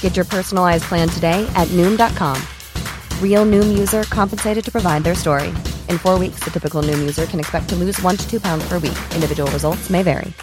Get your personalized plan today at Noom.com. Real Noom user compensated to provide their story. In four weeks, the typical Noom user can expect to lose one to two pounds per week. Individual results may vary.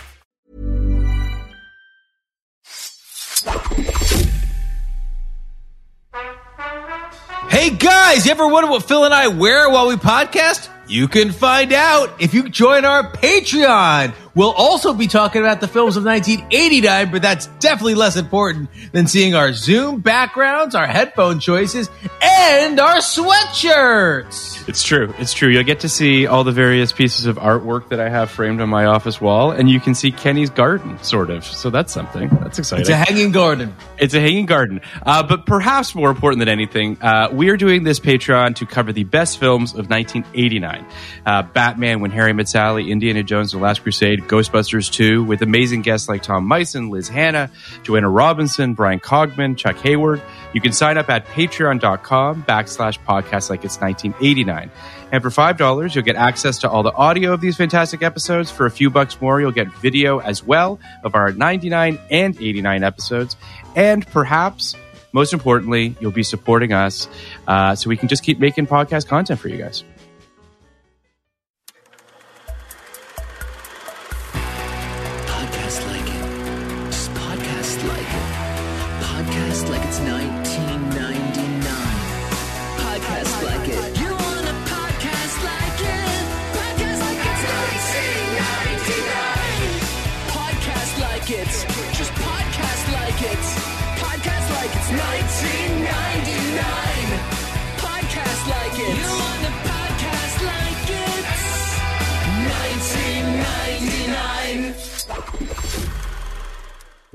Hey guys, you ever wonder what Phil and I wear while we podcast? You can find out if you join our Patreon. We'll also be talking about the films of 1989, but that's definitely less important than seeing our Zoom backgrounds, our headphone choices, and our sweatshirts. It's true. It's true. You'll get to see all the various pieces of artwork that I have framed on my office wall, and you can see Kenny's garden, sort of. So that's something. That's exciting. It's a hanging garden. It's a hanging garden. Uh, but perhaps more important than anything, uh, we are doing this Patreon to cover the best films of 1989. Uh, Batman, When Harry Met Sally, Indiana Jones, The Last Crusade, Ghostbusters 2, with amazing guests like Tom Meissen, Liz Hannah, Joanna Robinson, Bryan Cogman, Chuck Hayward. You can sign up at patreon.com backslash podcast like it's 1989. And for $5, you'll get access to all the audio of these fantastic episodes. For a few bucks more, you'll get video as well of our 99 and 89 episodes. And perhaps, most importantly, you'll be supporting us uh, so we can just keep making podcast content for you guys.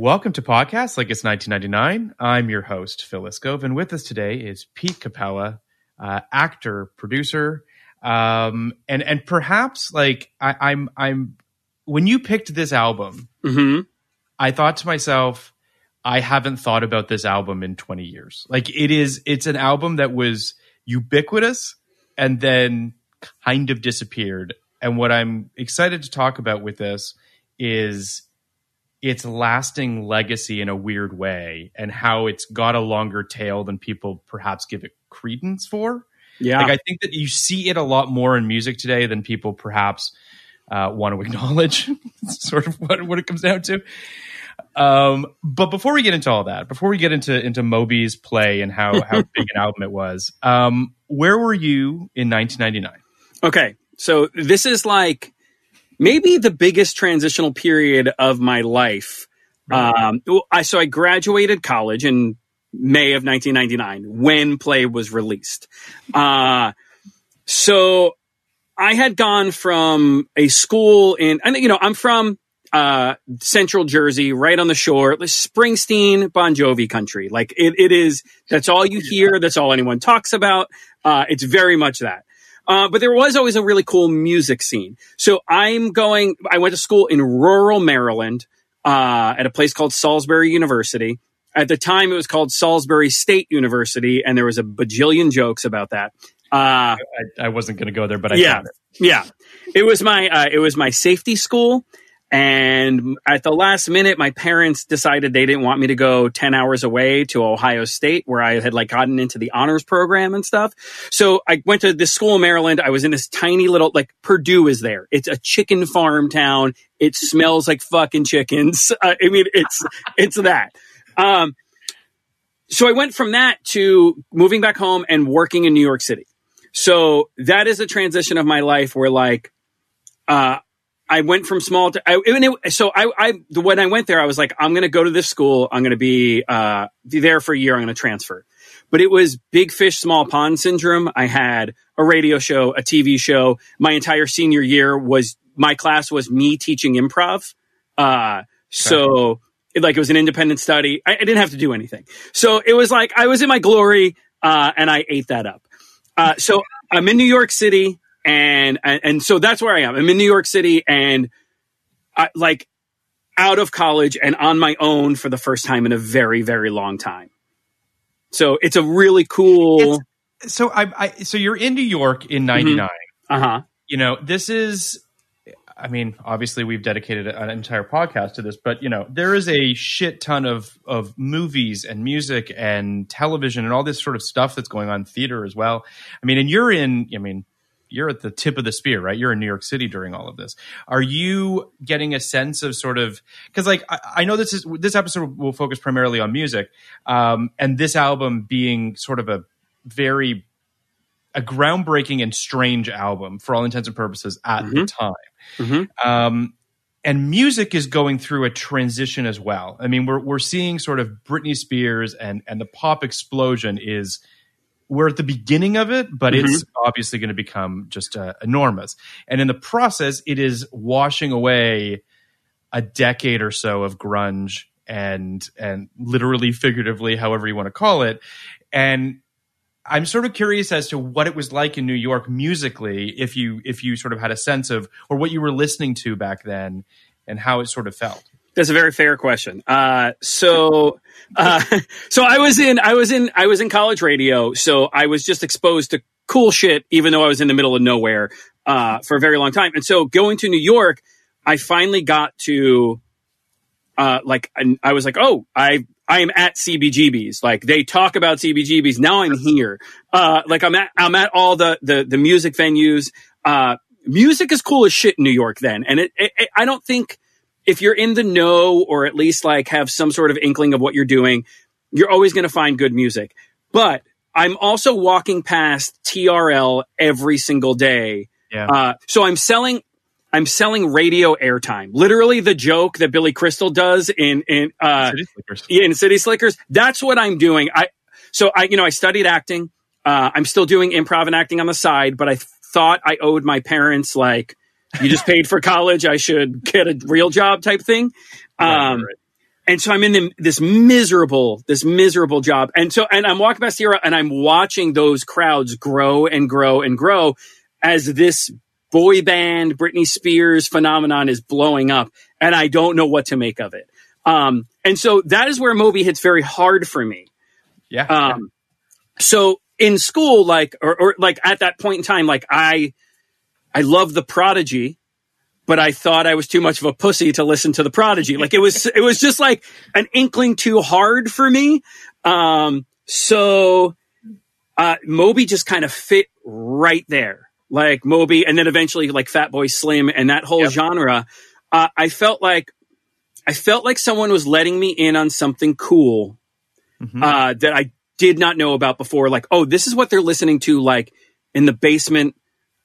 Welcome to Podcast Like It's 1999. I'm your host, Phil Iscove, and with us today is Pete Capella, uh, actor, producer, um, and and perhaps like I, I'm I'm when you picked this album, I thought to myself, I haven't thought about this album in 20 years. Like it is, it's an album that was ubiquitous and then kind of disappeared. And what I'm excited to talk about with this is its lasting legacy in a weird way and how it's got a longer tail than people perhaps give it credence for. Yeah. Like I think that you see it a lot more in music today than people perhaps uh, want to acknowledge. Sort of what, what it comes down to. Um, but before we get into all that, before we get into into Moby's play and how how big an album it was, um, where were you in 1999? Okay, so this is like maybe the biggest transitional period of my life. Um, I so I graduated college in May of 1999 when Play was released. Uh, so I had gone from a school in, and you know, I'm from uh, Central Jersey, right on the shore, like Springsteen, Bon Jovi country. Like it, it is. That's all you hear. That's all anyone talks about. Uh, it's very much that. Uh, but there was always a really cool music scene. So I'm going. I went to school in rural Maryland uh, at a place called Salisbury University. At the time, it was called Salisbury State University, and there was a bajillion jokes about that. Uh, I, I wasn't going to go there, but I yeah, found it. yeah. It was my uh, it was my safety school, And at the last minute, my parents decided they didn't want me to go 10 hours away to Ohio State, where I had like gotten into the honors program and stuff. So I went to this school in Maryland. I was in this tiny little, like Perdue is there. It's a chicken farm town. It smells like fucking chickens. Uh, I mean, it's, it's that. Um, so I went from that to moving back home and working in New York City. So that is a transition of my life where like, uh, I went from small to I, it, so I, I when I went there I was like I'm going to go to this school. I'm going to be uh, there for a year. I'm going to transfer. But it was big fish small pond syndrome. I had a radio show a TV show. My entire senior year was my class was me teaching improv. Uh, so it, like it was an independent study. I, I, didn't have to do anything. So it was like I was in my glory uh, and I ate that up. Uh, so I'm in New York City and, and and so that's where I am. I'm in New York City, and I, like out of college and on my own for the first time in a very very long time. So it's a really cool. It's, so I, I, so you're in New York in '99. Mm-hmm. Uh huh. You know this is. I mean, obviously, we've dedicated an entire podcast to this, but you know, there is a shit ton of of movies and music and television and all this sort of stuff that's going on theater as well. I mean, and you're in. I mean, you're at the tip of the spear, right? You're in New York City during all of this. Are you getting a sense of sort of because like I, I, know this is this episode will focus primarily on music, um, and this album being sort of a very a groundbreaking and strange album for all intents and purposes at mm-hmm. the time. Mm-hmm. Um, and music is going through a transition as well. I mean, we're we're seeing sort of Britney Spears and and the pop explosion is we're at the beginning of it, but mm-hmm. it's obviously going to become just uh, enormous. And in the process, it is washing away a decade or so of grunge and and literally figuratively however you want to call it and i'm sort of curious as to what it was like in new york musically if you if you sort of had a sense of or what you were listening to back then and how it sort of felt that's a very fair question. Uh, so, uh, so I was in, I was in, I was in college radio. So I was just exposed to cool shit, even though I was in the middle of nowhere, uh, for a very long time. And so going to New York, I finally got to, uh, like, I, was like, oh, I, I am at CBGB's. Like they talk about CBGB's. Now I'm here. Uh, like I'm at, I'm at all the, the, the music venues. Uh, music is cool as shit in New York then. And it, it, it I don't think, if you're in the know or at least like have some sort of inkling of what you're doing, you're always going to find good music. But I'm also walking past TRL every single day. Yeah. Uh, so I'm selling, I'm selling radio airtime. Literally the joke that Billy Crystal does in, in, uh, City Slickers. in City Slickers. That's what I'm doing. I, so I, you know, I studied acting. Uh, I'm still doing improv and acting on the side, but I thought I owed my parents like you just paid for college. I should get a real job type thing. Um, right, right. And so I'm in the, this miserable, this miserable job. And so, and I'm walking past here and I'm watching those crowds grow and grow and grow as this boy band Britney Spears phenomenon is blowing up. And I don't know what to make of it. Um, and so that is where Moby hits very hard for me. Yeah. Um, so in school, like, or, or like at that point in time, like I, I love the Prodigy, but I thought I was too much of a pussy to listen to the Prodigy. Like it was, it was just like an inkling too hard for me. Um, so, uh, Moby just kind of fit right there. Like Moby, and then eventually like Fatboy Slim and that whole yep. genre. Uh, I felt like, I felt like someone was letting me in on something cool, mm-hmm. uh, that I did not know about before. Like, oh, this is what they're listening to, like in the basement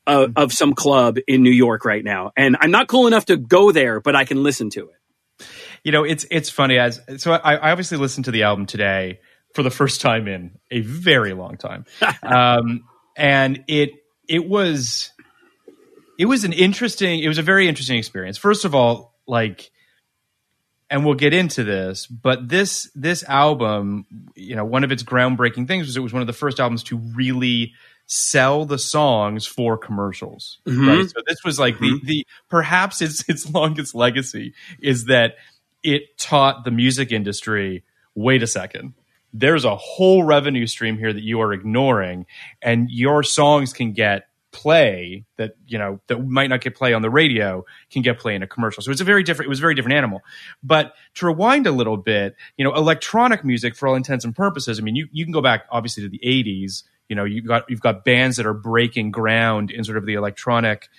of, of some club in New York right now, and I'm not cool enough to go there, but I can listen to it. You know, it's it's funny as so. I, I obviously listened to the album today for the first time in a very long time, um, and it it was it was an interesting it was a very interesting experience. First of all, like and we'll get into this but this this album you know one of its groundbreaking things was it was one of the first albums to really sell the songs for commercials. Mm-hmm. Right. So this was like mm-hmm. the the perhaps its its longest legacy is that it taught the music industry, wait a second. There's a whole revenue stream here that you are ignoring, and your songs can get play that you know that might not get play on the radio can get play in a commercial. So it's a very different. It was a very different animal. But to rewind a little bit, you know, electronic music for all intents and purposes. I mean, you you can go back obviously to the '80s. You know, you've got you've got bands that are breaking ground in sort of the electronic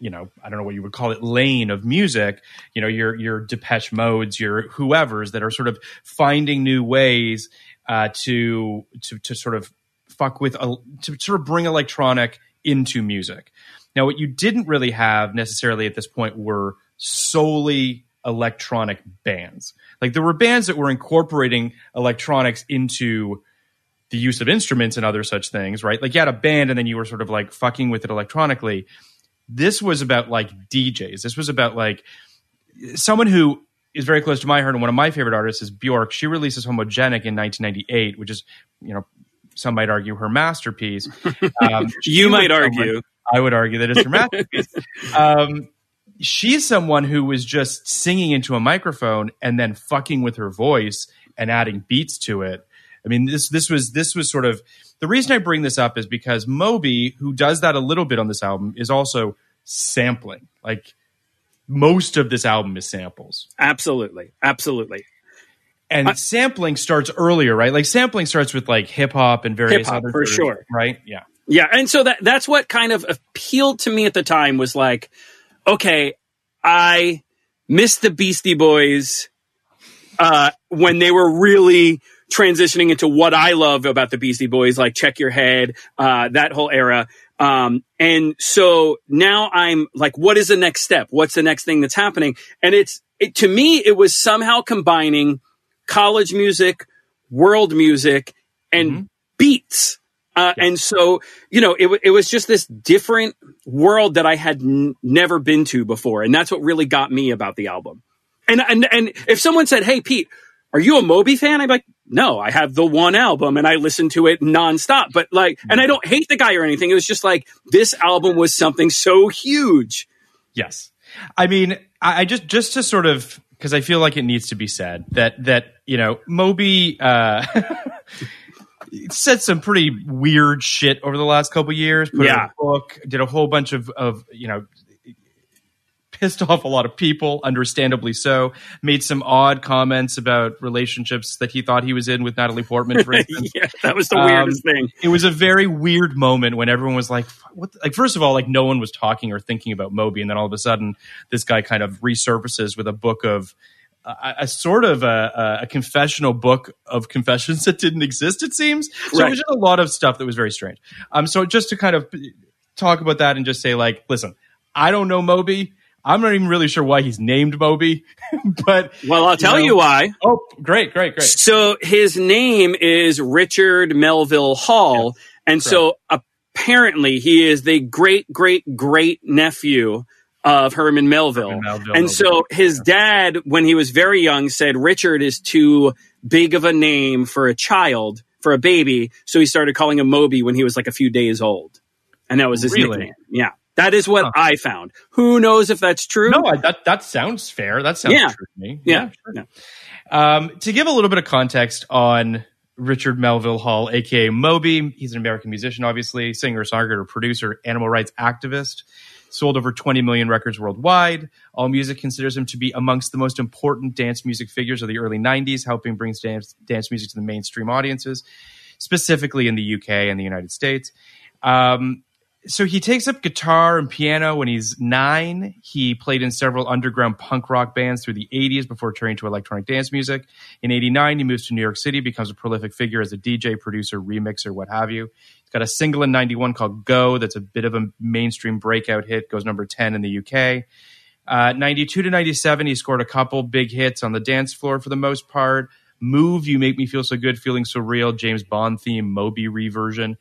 you know, I don't know what you would call it, lane of music, you know, your your Depeche Modes, your whoever's that are sort of finding new ways uh, to to to sort of fuck with a, to sort of bring electronic into music. Now, what you didn't really have necessarily at this point were solely electronic bands. Like there were bands that were incorporating electronics into the use of instruments and other such things, right? Like you had a band and then you were sort of like fucking with it electronically this was about like DJs. This was about like someone who is very close to my heart and one of my favorite artists is Bjork. She releases Homogenic in 1998, which is, you know, some might argue her masterpiece. Um, you might argue. Someone, I would argue that it's her masterpiece. um, she's someone who was just singing into a microphone and then fucking with her voice and adding beats to it. I mean, this this was this was sort of the reason I bring this up is because Moby, who does that a little bit on this album, is also sampling. Like most of this album is samples. Absolutely. Absolutely. And I, sampling starts earlier, right? Like sampling starts with like hip hop and various hip-hop, other for sure. Right? Yeah. Yeah. And so that that's what kind of appealed to me at the time was like, okay, I missed the Beastie Boys uh, when they were really transitioning into what I love about the Beastie Boys, like Check Your Head, uh, that whole era. Um, and so now I'm like, what is the next step? What's the next thing that's happening? And it's, it, to me, it was somehow combining college music, world music, and mm-hmm. beats. Uh, yeah. And so, you know, it, it was just this different world that I had n- never been to before. And that's what really got me about the album. And, and, and if someone said, Hey, Pete, are you a Moby fan? I'm like, no, I have the one album and I listen to it nonstop. But like, and I don't hate the guy or anything. It was just like, this album was something so huge. Yes. I mean, I, just, just to sort of, cause I feel like it needs to be said that, that, you know, Moby, uh, said some pretty weird shit over the last couple years. Put yeah. a book, did a whole bunch of, of, you know, pissed off a lot of people, understandably so. Made some odd comments about relationships that he thought he was in with Natalie Portman, for instance. yeah, that was the weirdest um, thing. It was a very weird moment when everyone was like, "What?" Like, first of all, like no one was talking or thinking about Moby, and then all of a sudden, this guy kind of resurfaces with a book of. A, a, sort of a, a, confessional book of confessions that didn't exist. It seems so. Right. It was just a lot of stuff that was very strange. Um, so just to kind of talk about that and just say, like, listen, I don't know Moby. I'm not even really sure why he's named Moby, but well, I'll tell you, know, you why. Oh, great, great, great. So his name is Richard Melville Hall, yes, and correct. so apparently he is the great great great nephew of Herman Melville. Herman Melville and Melville. so his dad, when he was very young, said Richard is too big of a name for a child, for a baby. So he started calling him Moby when he was like a few days old. And that was his really? nickname. Yeah. That is what huh. I found. Who knows if that's true? No, I, that that sounds fair. That sounds yeah. true to me. Yeah. yeah, sure. yeah. Um, to give a little bit of context on Richard Melville Hall, aka Moby, he's an American musician, obviously, singer, songwriter, producer, animal rights activist. Sold over 20 million records worldwide. All Music considers him to be amongst the most important dance music figures of the early 90s, helping bring dance, dance music to the mainstream audiences, specifically in the UK and the United States. Um, so he takes up guitar and piano when he's nine. He played in several underground punk rock bands through the 80s before turning to electronic dance music. In 89, he moves to New York City, becomes a prolific figure as a DJ, producer, remixer, what have you. He's got a single in 91 called Go that's a bit of a mainstream breakout hit, goes number 10 in the UK. Uh, 92 to 97, he scored a couple big hits on the dance floor for the most part. Move, You Make Me Feel So Good, Feeling So Real, James Bond theme, Moby reversion.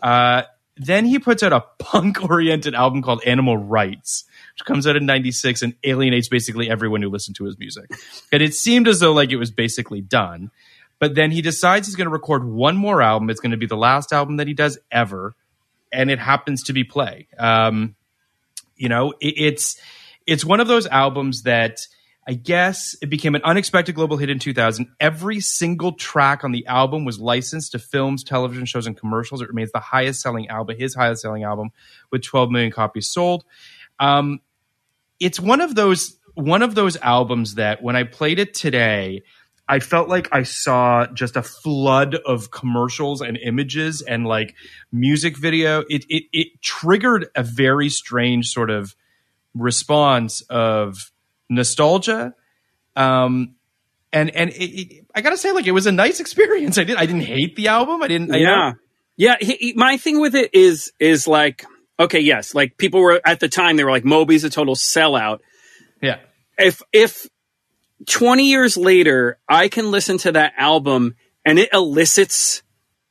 Uh, then he puts out a punk oriented album called Animal Rights, which comes out in 96 and alienates basically everyone who listened to his music. And it seemed as though like it was basically done. But then he decides he's going to record one more album. It's going to be the last album that he does ever. And it happens to be Play. Um, you know, it, it's, it's one of those albums that I guess it became an unexpected global hit in 2000. Every single track on the album was licensed to films, television shows, and commercials. It remains the highest selling album, his highest selling album, with 12 million copies sold. Um, it's one of those one of those albums that when I played it today, I felt like I saw just a flood of commercials and images and like music video. It it it triggered a very strange sort of response of nostalgia. Um and and it, it, I gotta say, like it was a nice experience. I did I didn't hate the album. I didn't. I yeah, yeah. He, he- my thing with it is is like okay, yes, like people were at the time they were like Moby's a total sellout. yeah. If if twenty years later I can listen to that album and it elicits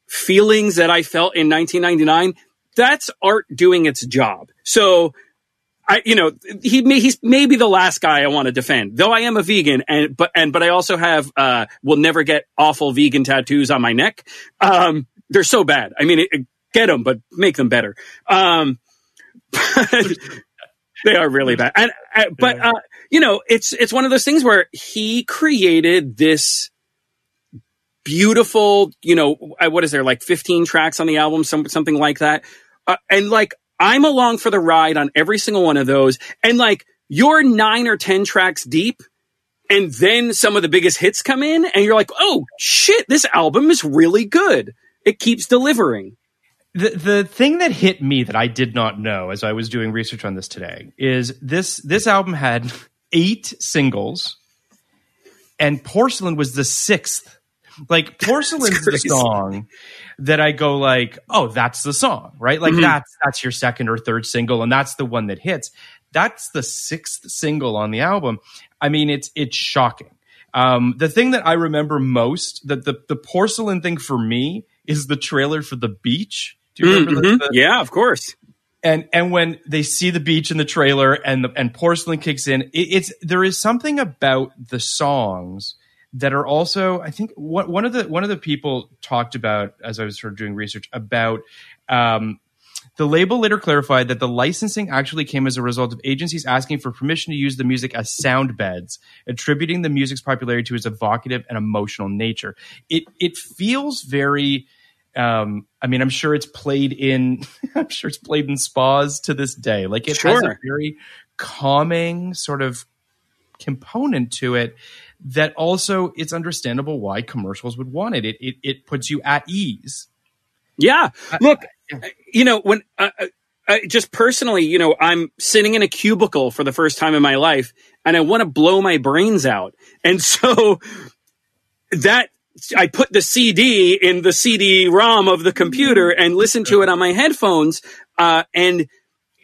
feelings that I felt in 1999, that's art doing its job. So. I, you know, he may, he's maybe the last guy I want to defend, though I am a vegan and, but, and, but I also have, uh, will never get awful vegan tattoos on my neck. Um, they're so bad. I mean, it, it- get them, but make them better. Um, they are really bad. And, uh, but, uh, you know, it's, it's one of those things where he created this beautiful, you know, uh, what is there, like 15 tracks on the album, some, something like that. Uh, and like, I'm along for the ride on every single one of those. And like, you're nine or 10 tracks deep. And then some of the biggest hits come in and you're like, oh shit, this album is really good. It keeps delivering. The the thing that hit me that I did not know as I was doing research on this today is this this album had eight singles, and Porcelain was the sixth. Like Porcelain's the song that I go like, oh, that's the song, right? Like Mhm. that's that's your second or third single, and that's the one that hits. That's the sixth single on the album. I mean, it's it's shocking. Um, the thing that I remember most, that the the porcelain thing for me is the trailer for the beach. Do you remember the- Mhm. the, Yeah, of course. and and when they see the beach in the trailer and the, and porcelain kicks in, it, it's there is something about the songs that are also I think one one of the one of the people talked about as I was sort of doing research about. Um, the label later clarified that the licensing actually came as a result of agencies asking for permission to use the music as sound beds, attributing the music's popularity to its evocative and emotional nature. It it feels very um, I mean, I'm sure it's played in, I'm sure it's played in spas to this day. Like it has a very calming sort of component to it that also it's understandable why commercials would want it. It, it, it puts you at ease. Yeah. Look, you know, when uh, uh, just personally, you know, I'm sitting in a cubicle for the first time in my life and I want to blow my brains out. And so that I put the CD in the CD ROM of the computer and listen to it on my headphones. Uh, and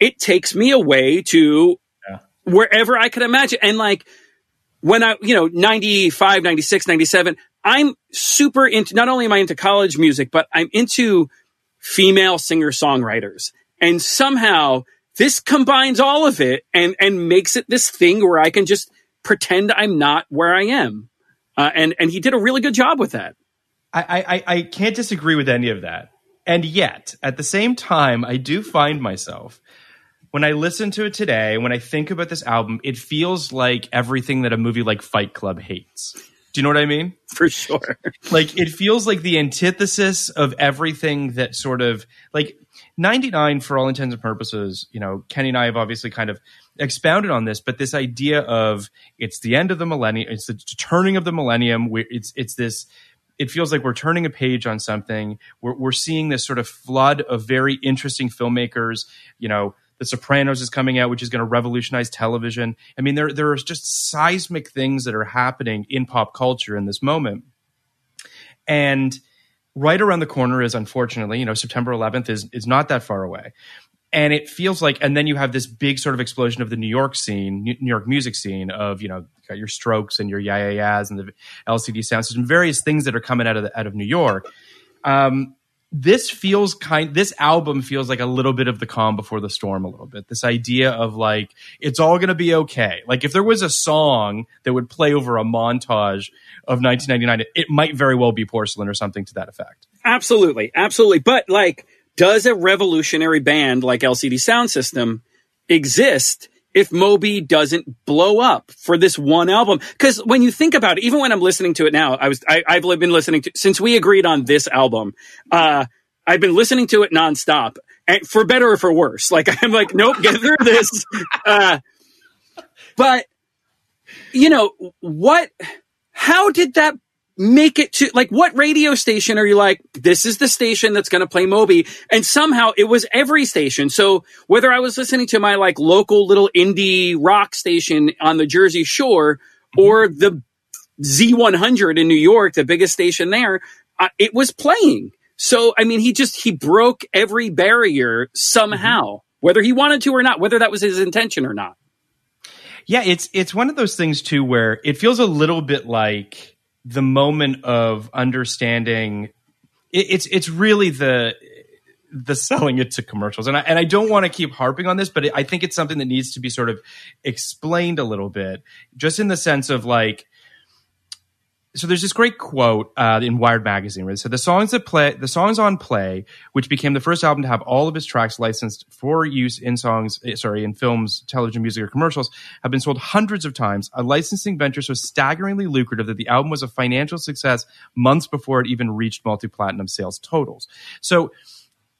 it takes me away to Yeah. wherever I could imagine. And like, when I, you know, 95, 96, 97, I'm super into, not only am I into college music, but I'm into female singer songwriters. And somehow this combines all of it and, and makes it this thing where I can just pretend I'm not where I am. Uh, and, and he did a really good job with that. I, I, I- I can't disagree with any of that. And yet, at the same time, I do find myself when I listen to it today, when I think about this album, it feels like everything that a movie like Fight Club hates. Do you know what I mean? For sure. like it feels like the antithesis of everything that sort of like 99 for all intents and purposes you know kenny and i have obviously kind of expounded on this but this idea of it's the end of the millennium it's the turning of the millennium it's it's this it feels like we're turning a page on something we're, we're seeing this sort of flood of very interesting filmmakers you know the sopranos is coming out which is going to revolutionize television i mean there there are just seismic things that are happening in pop culture in this moment and right around the corner is unfortunately, you know, September 11th is is not that far away. And it feels like, and then you have this big sort of explosion of the New York scene, New York music scene of, you know, got your strokes and your yeah, yeah, yeahs and the LCD sound system, various things that are coming out of the, out of New York. Um, this feels kind this album feels like a little bit of the calm before the storm a little bit. This idea of like it's all going to be okay. Like if there was a song that would play over a montage of 1999 it might very well be porcelain or something to that effect. Absolutely, absolutely. But like, does a revolutionary band like LCD Sound System exist if Moby doesn't blow up for this one album. Because when you think about it, even when I'm listening to it now, I was I, I've been listening to since we agreed on this album. Uh, I've been listening to it nonstop, and for better or for worse. Like I'm like, nope, get through this. Uh, but you know what? How did that make it to like what radio station are you like this is the station that's going to play moby? And somehow it was every station. So whether i was listening to my like local little indie rock station on the jersey shore or the z100 in new york the biggest station there uh, it was playing. So i mean he just he broke every barrier somehow whether he wanted to or not whether that was his intention or not. Yeah, it's it's one of those things too where it feels a little bit like the moment of understanding. It, it's it's really the the selling it to commercials, and I and I don't want to keep harping on this, but I think it's something that needs to be sort of explained a little bit, just in the sense of like so there's this great quote uh, in Wired magazine where it said the songs that play the songs on play, which became the first album to have all of its tracks licensed for use in songs, eh, sorry, in films, television, music, or commercials, have been sold hundreds of times. A licensing venture so staggeringly lucrative that the album was a financial success months before it even reached multi-platinum sales totals. So,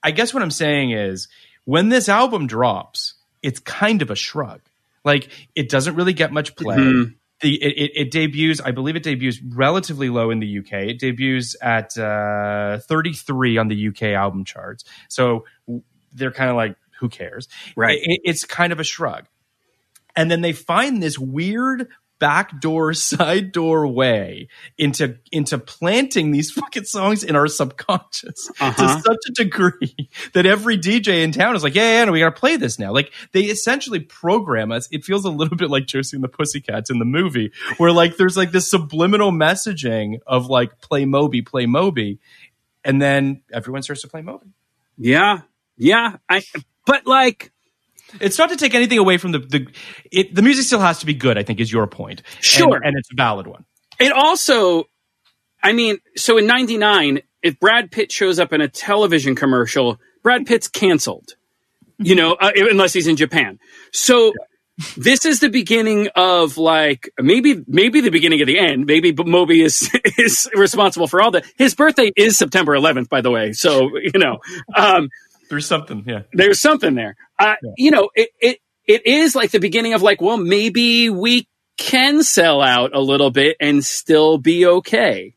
I guess what I'm saying is, when this album drops, it's kind of a shrug. Like it doesn't really get much play Mhm. The it, it, it debuts i believe it debuts relatively low in the uk it debuts at uh, 33 on the uk album charts. So they're kind of like who cares? Right. It- it's kind of a shrug. And then they find this weird backdoor side door way into into planting these fucking songs in our subconscious Uh-huh. to such a degree that every DJ in town is like, yeah, yeah, no, we got to play this now. Like they essentially program us. It feels a little bit like Josie and the Pussycats in the movie, where like there's like this subliminal messaging of like play Moby, play Moby, and then everyone starts to play Moby. yeah yeah i but like It's not to take anything away from the the it, the music still has to be good. I think is your point. Sure. and, it's a valid one. It also, I mean, so in 99, if Brad Pitt shows up in a television commercial, Brad Pitt's canceled, you know, uh, unless he's in Japan. So this is the beginning of like, maybe, maybe the beginning of the end. Maybe Moby is, is responsible for all that. His birthday is September 11th, by the way. So, you know, um, There's something, yeah. there's something there. Uh, You know, it, it it is like the beginning of like, well, maybe we can sell out a little bit and still be okay.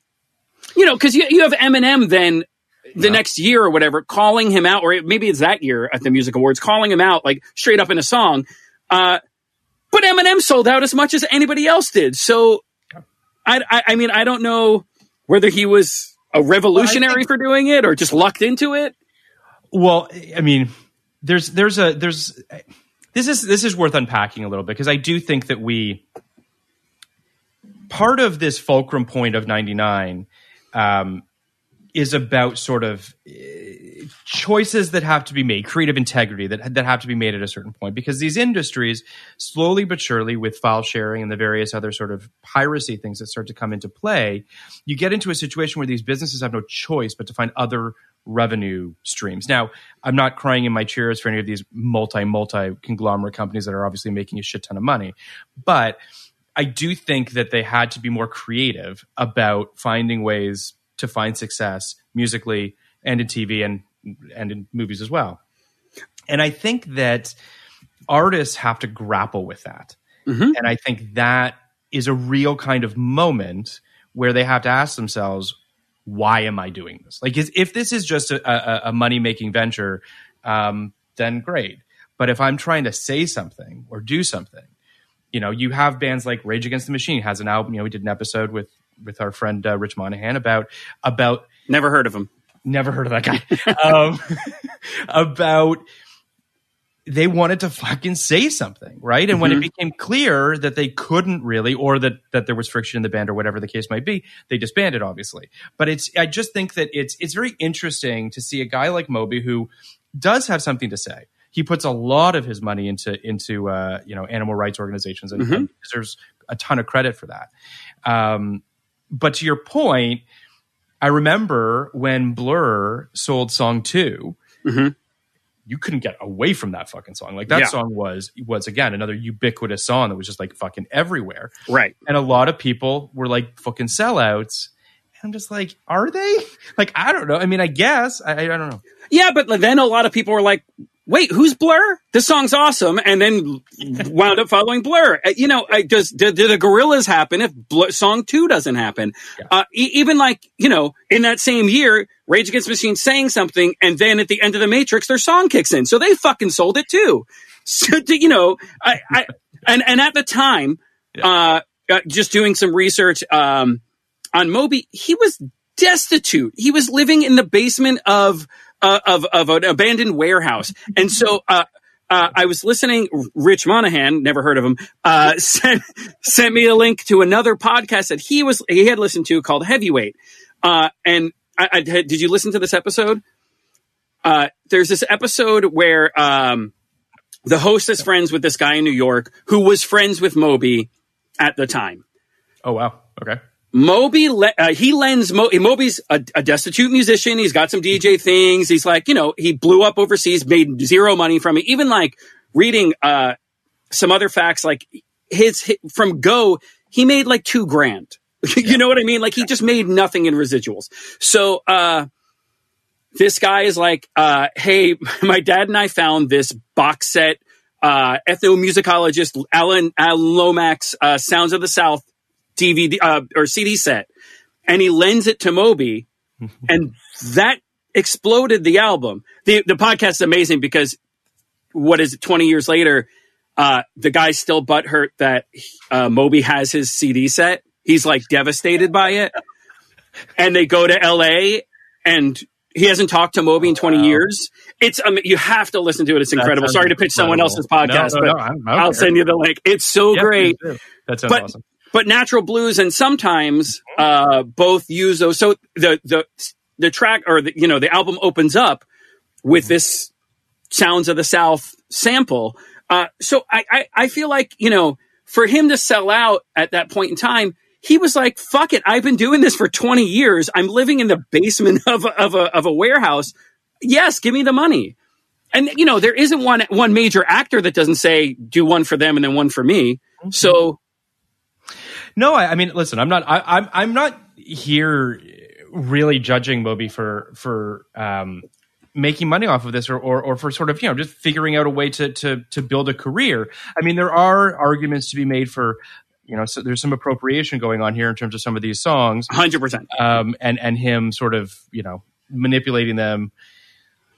You know, because you you have Eminem then the next year or whatever calling him out, or maybe it's that year at the Music Awards, calling him out like straight up in a song. Uh, but Eminem sold out as much as anybody else did. So, I, I, I mean, I don't know whether he was a revolutionary for doing it or just lucked into it. Well, I mean, there's there's a there's this is this is worth unpacking a little bit because I do think that we part of this fulcrum point of 99 um, is about sort of choices that have to be made, creative integrity that that have to be made at a certain point, because these industries, slowly but surely, with file sharing and the various other sort of piracy things that start to come into play, you get into a situation where these businesses have no choice but to find other revenue streams. Now, I'm not crying in my cheers for any of these multi multi conglomerate companies that are obviously making a shit ton of money, but I do think that they had to be more creative about finding ways to find success musically and in TV and and in movies as well. And I think that artists have to grapple with that. Mm-hmm. And I think that is a real kind of moment where they have to ask themselves, why am I doing this? Like, is, if this is just a, a, a money making venture, um, then great. But if I'm trying to say something or do something, you know, you have bands like Rage Against the Machine has an album. You know, we did an episode with with our friend uh, Rich Monahan about about Never heard of him. never heard of that guy um, about they wanted to fucking say something right? And when it became clear that they couldn't really or that that there was friction in the band or whatever the case might be they disbanded obviously. But it's i just think that it's it's very interesting to see a guy like moby who does have something to say. He puts a lot of his money into into uh, you know animal rights organizations and, and deserves a ton of credit for that. Um, but to your point I remember when Blur sold Song 2, you couldn't get away from that fucking song. Like that Yeah. song was was again another ubiquitous song that was just like fucking everywhere. Right. And a lot of people were like fucking sellouts. And I'm just like, are they? Like, I don't know. I mean, I guess. I, I don't know. Yeah, but then a lot of people were like, "Wait, who's Blur? This song's awesome," and then wound up following Blur. Uh, You know, does do, do the Gorillaz happen if Blur, song two doesn't happen? Uh, e- even like you know, in that same year, Rage Against the Machine saying something, and then at the end of the Matrix, their song kicks in, so they fucking sold it too. So do- you know, I, I and and at the time, uh, uh, just doing some research um, on Moby, he was destitute. He was living in the basement of uh, of of an abandoned warehouse, and so. Uh, uh, I was listening. Rich Monahan, never heard of him, uh, sent sent me a link to another podcast that he was he had listened to called Heavyweight. Uh, and I, I, did you listen to this episode? Uh, there's this episode where um, the host is friends with this guy in New York who was friends with Moby at the time. Oh wow. Okay. Moby, uh, he lends, Mo- Moby's a, a destitute musician. He's got some DJ things. He's like, you know, he blew up overseas, made zero money from it. Even like reading, uh, some other facts, like his, hi from Go, he made like two grand. you know what I mean? Like he just made nothing in residuals. So, uh, this guy is like, uh, hey, my dad and I found this box set, uh, ethnomusicologist Alan, Alan Lomax, uh, Sounds of the South DVD uh, or CD set, and he lends it to Moby, and that exploded the album. the The podcast is amazing because what is it? Twenty years later, uh, the guy's still butthurt that uh, Moby has his CD set. He's like devastated by it, and they go to L.A. and he hasn't talked to Moby in twenty years. It's um, you have to listen to it. It's incredible. Sorry to pitch someone else's podcast, No, no, but no, I'm- I don't I'll send you the link. It's so Yeah, great please do. That sounds but awesome. But natural blues and sometimes uh, both use those. So the the the track or the you know the album opens up with this sounds of the South sample. Uh, so I, I I feel like you know for him to sell out at that point in time. He was like, "Fuck it! I've been doing this for twenty years. I'm living in the basement of a, of a of a warehouse. Yes, give me the money." And you know, there isn't one one major actor that doesn't say, "Do one for them and then one for me." So No, I, I mean, listen, I'm not. I, I'm I'm not here really judging Moby for for um, making money off of this, or, or or for sort of you know just figuring out a way to to to build a career. I mean, there are arguments to be made for you know so there's some appropriation going on here in terms of some of these songs, hundred percent. um, and and him sort of you know manipulating them.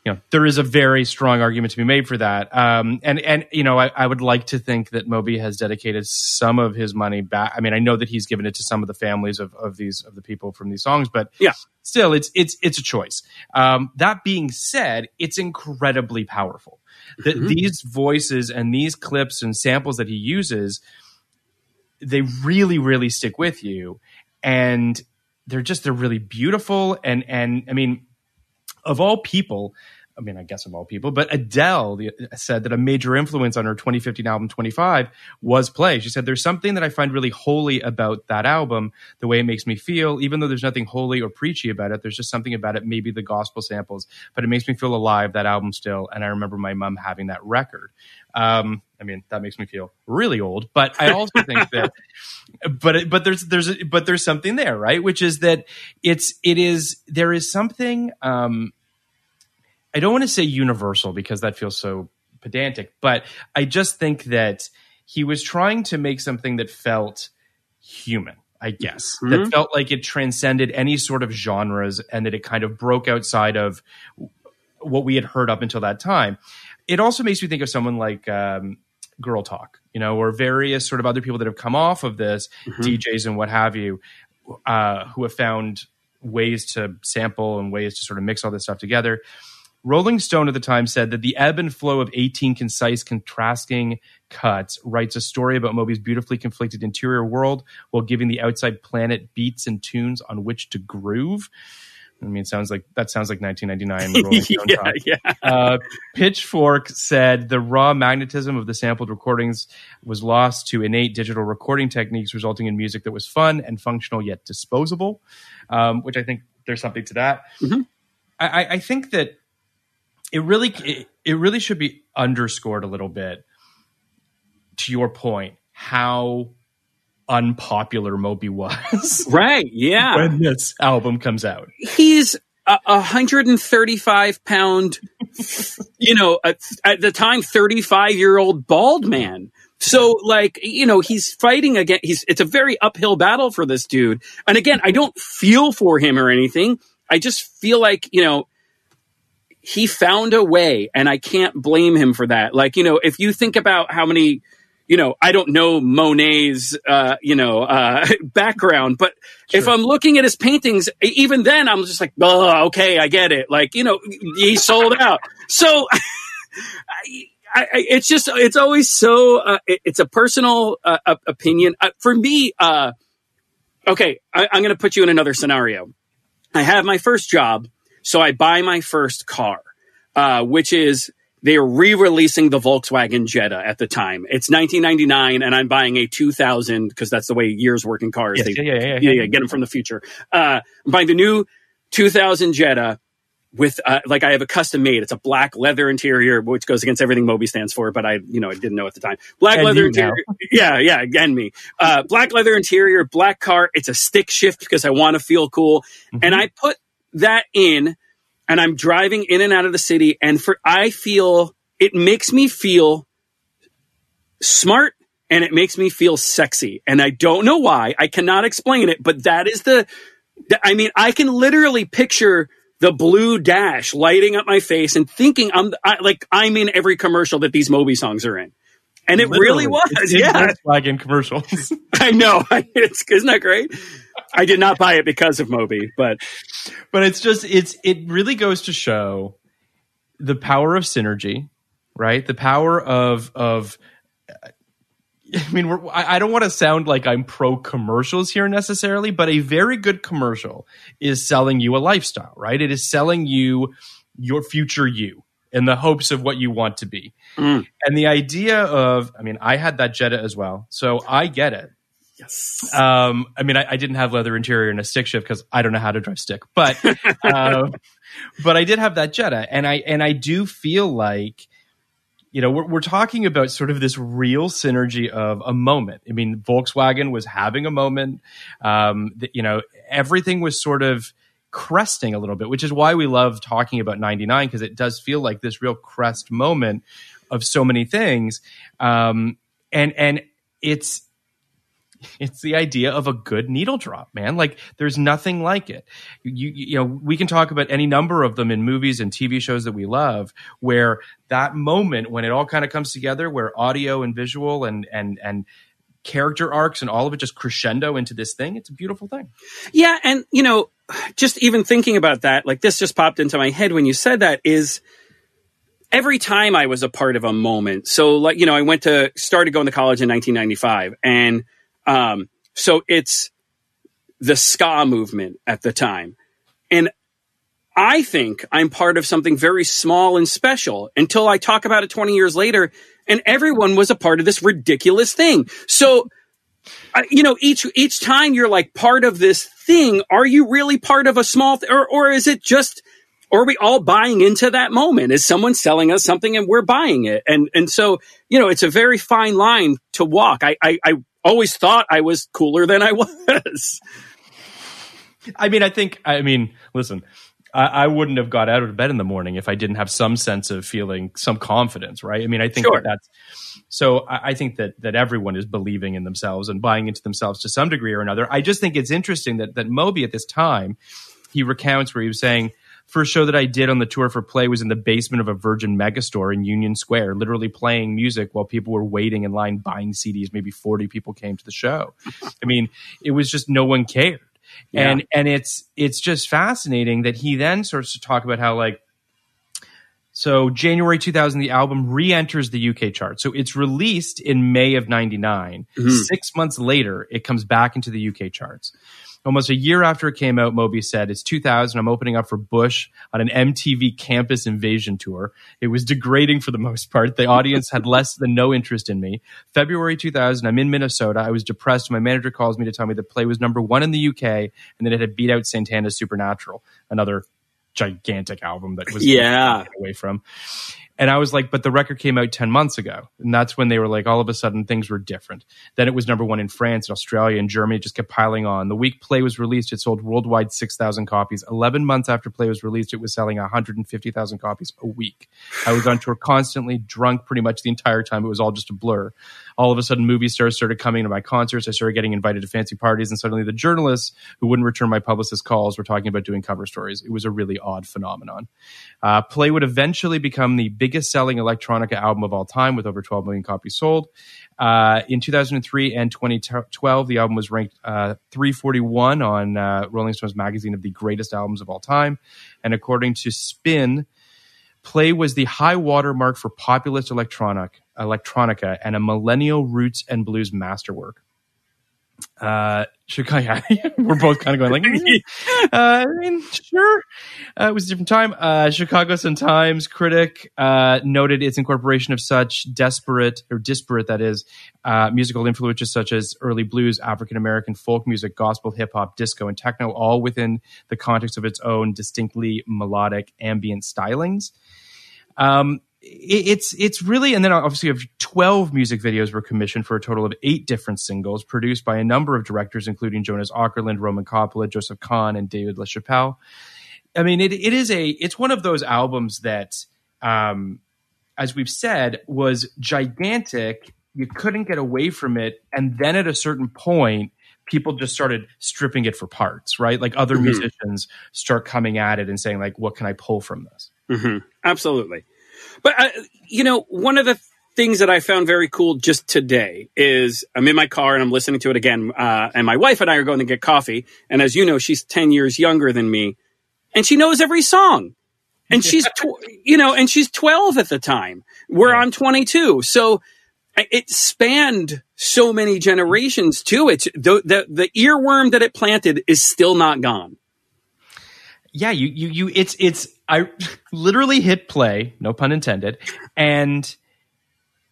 You know, there is a very strong argument to be made for that. Um, and and you know, I, I would like to think that Moby has dedicated some of his money back. I mean, I know that he's given it to some of the families of, of these of the people from these songs, but Yeah. still, it's it's it's a choice. Um, that being said, it's incredibly powerful. That these voices and these clips and samples that he uses, they really really stick with you, and they're just they're really beautiful. And and I mean, of all people, I mean, I guess of all people, but Adele said that a major influence on her 2015 album 25 was Play. She said, There's something that I find really holy about that album, the way it makes me feel, even though there's nothing holy or preachy about it, there's just something about it, maybe the gospel samples, but it makes me feel alive, that album still. And I remember my mom having that record. Um, I mean, that makes me feel really old, but I also think that, but but there's there's but there's something there, right? Which is that it's it is there is something. Um, I don't want to say universal because that feels so pedantic, but I just think that he was trying to make something that felt human. I guess that felt like it transcended any sort of genres and that it kind of broke outside of what we had heard up until that time. It also makes me think of someone like um, Girl Talk, you know, or various sort of other people that have come off of this, DJs and what have you, uh, who have found ways to sample and ways to sort of mix all this stuff together. Rolling Stone at the time said that the ebb and flow of 18 concise, contrasting cuts writes a story about Moby's beautifully conflicted interior world while giving the outside planet beats and tunes on which to groove. I mean, it sounds like that sounds like 1999 Rolling yeah, yeah. Uh, Pitchfork said the raw magnetism of the sampled recordings was lost to innate digital recording techniques, resulting in music that was fun and functional yet disposable. Um, which I think there's something to that. I, I- I think that it really it, it really should be underscored a little bit to your point how unpopular Moby was Right. Yeah. when this album comes out. he's a 135 pound, you know, at, at the time, 35 year old bald man. So like, you know, he's fighting again. He's, it's a very uphill battle for this dude. And again, I don't feel for him or anything. I just feel like, you know, he found a way and I can't blame him for that. Like, you know, if you think about how many, you know, I don't know Monet's, uh, you know, uh, background, but if I'm looking at his paintings, even then I'm just like, oh, okay, I get it. Like, you know, he sold out. So I, I, it's just, it's always so, uh, it- it's a personal uh, opinion. Uh, for me, uh, okay, I, I'm going to put you in another scenario. I have my first job, so I buy my first car, uh, which is they are re-releasing the Volkswagen Jetta at the time. It's 1999, and I'm buying a 2000 because that's the way years work in cars. Yes, They- yeah, yeah, yeah, yeah, yeah. get them from the future. Uh, I'm buying the new 2000 Jetta with uh, like I have a custom made. It's a black leather interior, which goes against everything Moby stands for, but I you know I didn't know at the time. Black And leather you now. interior, yeah, yeah, again me. Uh, black leather interior, black car. It's a stick shift because I want to feel cool, Mm-hmm. and I put that in, and I'm driving in and out of the city, and for I feel it makes me feel smart and it makes me feel sexy. And I don't know why. I cannot explain it, but that is the, I mean, I can literally picture the blue dash lighting up my face and thinking I'm I, like I'm in every commercial that these Moby songs are in. And it really Literally. was. It's in yeah. Volkswagen commercials. I know. It's, isn't that great? I did not buy it because of Moby, but but it's just it's it really goes to show the power of synergy right? The power of of i mean we're, I, I don't want to sound like i'm pro commercials here necessarily but a very good commercial is selling you a lifestyle right? It is selling you your future you in the hopes of what you want to be. Mm. and the idea of i mean i had that jetta as well so i get it yes. um, I mean, I, I didn't have leather interior and a stick shift because I don't know how to drive stick, but uh, but I did have that Jetta, and I and I do feel like you know we're, we're talking about sort of this real synergy of a moment. I mean, Volkswagen was having a moment. Um, that, you know, everything was sort of cresting a little bit, which is why we love talking about '99 because it does feel like this real crest moment of so many things, um, and and it's it's the idea of a good needle drop man. Like there's nothing like it. You you know we can talk about any number of them in movies and tv shows that we love where that moment when it all kind of comes together where audio and visual and and and character arcs and all of it just crescendo into this thing it's a beautiful thing. Yeah, and you know, just even thinking about that, like this just popped into my head when you said that is every time I was a part of a moment. So like, you know, I went to started going to college in 1995 and um so it's the ska movement at the time. And I think I'm part of something very small and special until I talk about it 20 years later and everyone was a part of this ridiculous thing. So I- you know, each each time you're like part of this thing, are you really part of a small, th- or or is it just, or are we all buying into that moment? Is someone selling us something and we're buying it? And and so you know, it's a very fine line to walk. I I, I always thought I was cooler than I was. i mean i think i mean listen I, I wouldn't have got out of bed in the morning if I didn't have some sense of feeling some confidence, right? I mean, I think Sure. that that's so. I, I think that that everyone is believing in themselves and buying into themselves to some degree or another. I just think it's interesting that that Moby at this time he recounts where he was saying first show that I did on the tour for play was in the basement of a Virgin Megastore in Union Square, literally playing music while people were waiting in line buying CDs. Maybe 40 people came to the show. I mean, it was just no one cared. And and it's it's just fascinating that he then starts to talk about how like so January 2000 the album re-enters the UK chart. So it's released in May of 99. Mm-hmm. 6 months later it comes back into the UK charts. Almost a year after it came out, Moby said, It's 2000. I'm opening up for Bush on an MTV campus invasion tour. It was degrading for the most part. The audience had less than no interest in me. February 2000, I'm in Minnesota. I was depressed. My manager calls me to tell me the play was number one in the UK and that it had beat out Santana's Supernatural, another gigantic album that was Yeah. away from. And I was like, but the record came out 10 months ago. And that's when they were like, all of a sudden things were different. Then it was number one in France and Australia and Germany. It just kept piling on. The week Play was released, it sold worldwide 6,000 copies. 11 months after Play was released, it was selling 150,000 copies a week. I was on tour constantly, drunk pretty much the entire time. It was all just a blur. All of a sudden, movie stars started coming to my concerts. I started getting invited to fancy parties. And suddenly the journalists who wouldn't return my publicist calls were talking about doing cover stories. It was a really odd phenomenon. Uh, Play would eventually become the biggest selling electronica album of all time with over 12 million copies sold. Uh, in 2003 and 2012, the album was ranked uh, 341 on uh, Rolling Stones magazine of the greatest albums of all time. And according to Spin, Play was the high watermark for populist electronic, electronica and a millennial roots and blues masterwork. Uh, we're both kind of going like, uh, I mean, sure. Uh, it was a different time. Uh, Chicago Sun Times critic uh, noted its incorporation of such desperate or disparate, that is, uh, musical influences such as early blues, African American folk music, gospel, hip hop, disco, and techno, all within the context of its own distinctly melodic ambient stylings. Um, it- it's it's really and then obviously of 12 music videos were commissioned for a total of eight different singles produced by a number of directors including Jonas Åkerlund, Roman Coppola, Joseph Kahn and David LaChapelle. I mean it it is a it's one of those albums that um as we've said was gigantic you couldn't get away from it and then at a certain point people just started stripping it for parts right like other Mhm. musicians start coming at it and saying like what can I pull from this hmm Absolutely. But, uh, you know, one of the things that I found very cool just today is I'm in my car and I'm listening to it again. Uh, and my wife and I are going to get coffee. And as you know, she's 10 years younger than me and she knows every song. And she's, tw- you know, and she's 12 at the time. We're on 22. So it spanned so many generations too. It's the, the, the earworm that it planted is still not gone. Yeah you you you it's it's i literally hit play no pun intended and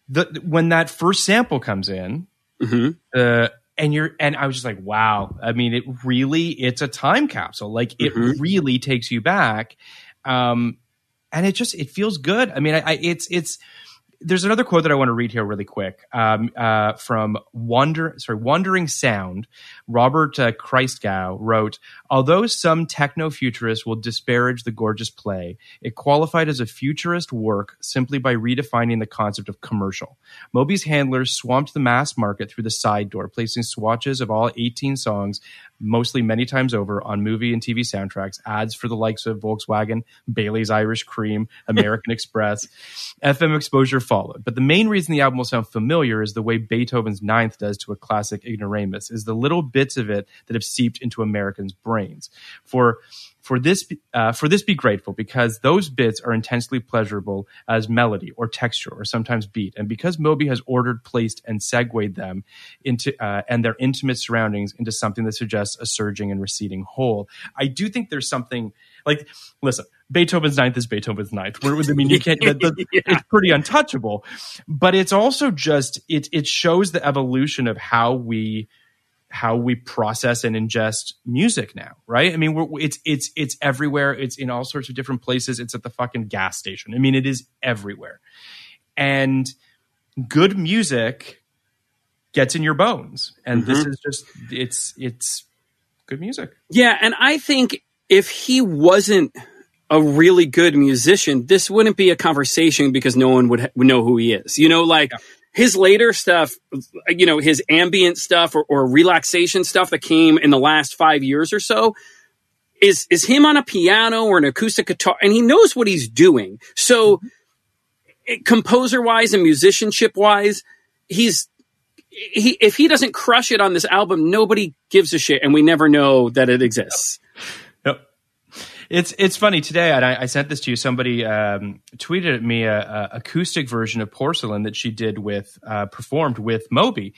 the when that first sample comes in hmm uh and you're and i was just like wow. I mean it really it's a time capsule. Like it Mhm. really takes you back. Um and it just it feels good. I mean I, I it's it's there's another quote that I want to read here really quick um, uh, from Wander, sorry, Wandering Sound. Robert uh, Christgau wrote, "Although some techno-futurists will disparage the gorgeous play, it qualified as a futurist work simply by redefining the concept of commercial. Moby's handlers swamped the mass market through the side door, placing swatches of all 18 songs, mostly many times over, on movie and TV soundtracks, ads for the likes of Volkswagen, Bailey's Irish Cream, American Express. FM exposure followed. But the main reason the album will sound familiar is the way Beethoven's Ninth does to a classic ignoramus, is the little bits of it that have seeped into Americans' brains. For for this uh, for this be grateful because those bits are intensely pleasurable as melody or texture or sometimes beat. And because moby has ordered placed and segued them into uh, and their intimate surroundings into something that suggests a surging and receding whole i do think there's something like listen beethoven's ninth is beethoven's ninth. Where- i mean you can't that- that- Yeah. it's pretty untouchable. But it's also just it it shows the evolution of how we how we process and ingest music now, right? I mean, we're, it's it's it's everywhere. It's in all sorts of different places. It's at the fucking gas station. I mean, it is everywhere. And good music gets in your bones, and this mm-hmm. is just it's it's good music. Yeah, and I think if he wasn't a really good musician, this wouldn't be a conversation because no one would, ha- would know who he is. You know, like his later stuff, you know, his ambient stuff or, or relaxation stuff that came in the last five years or so is is him on a piano or an acoustic guitar, and he knows what he's doing. So, composer wise and musicianship wise, he's he if he doesn't crush it on this album, nobody gives a shit, and we never know that it exists. It's it's funny today, and I, I sent this to you. Somebody um, tweeted at me a, a acoustic version of Porcelain that she did with uh, performed with Moby.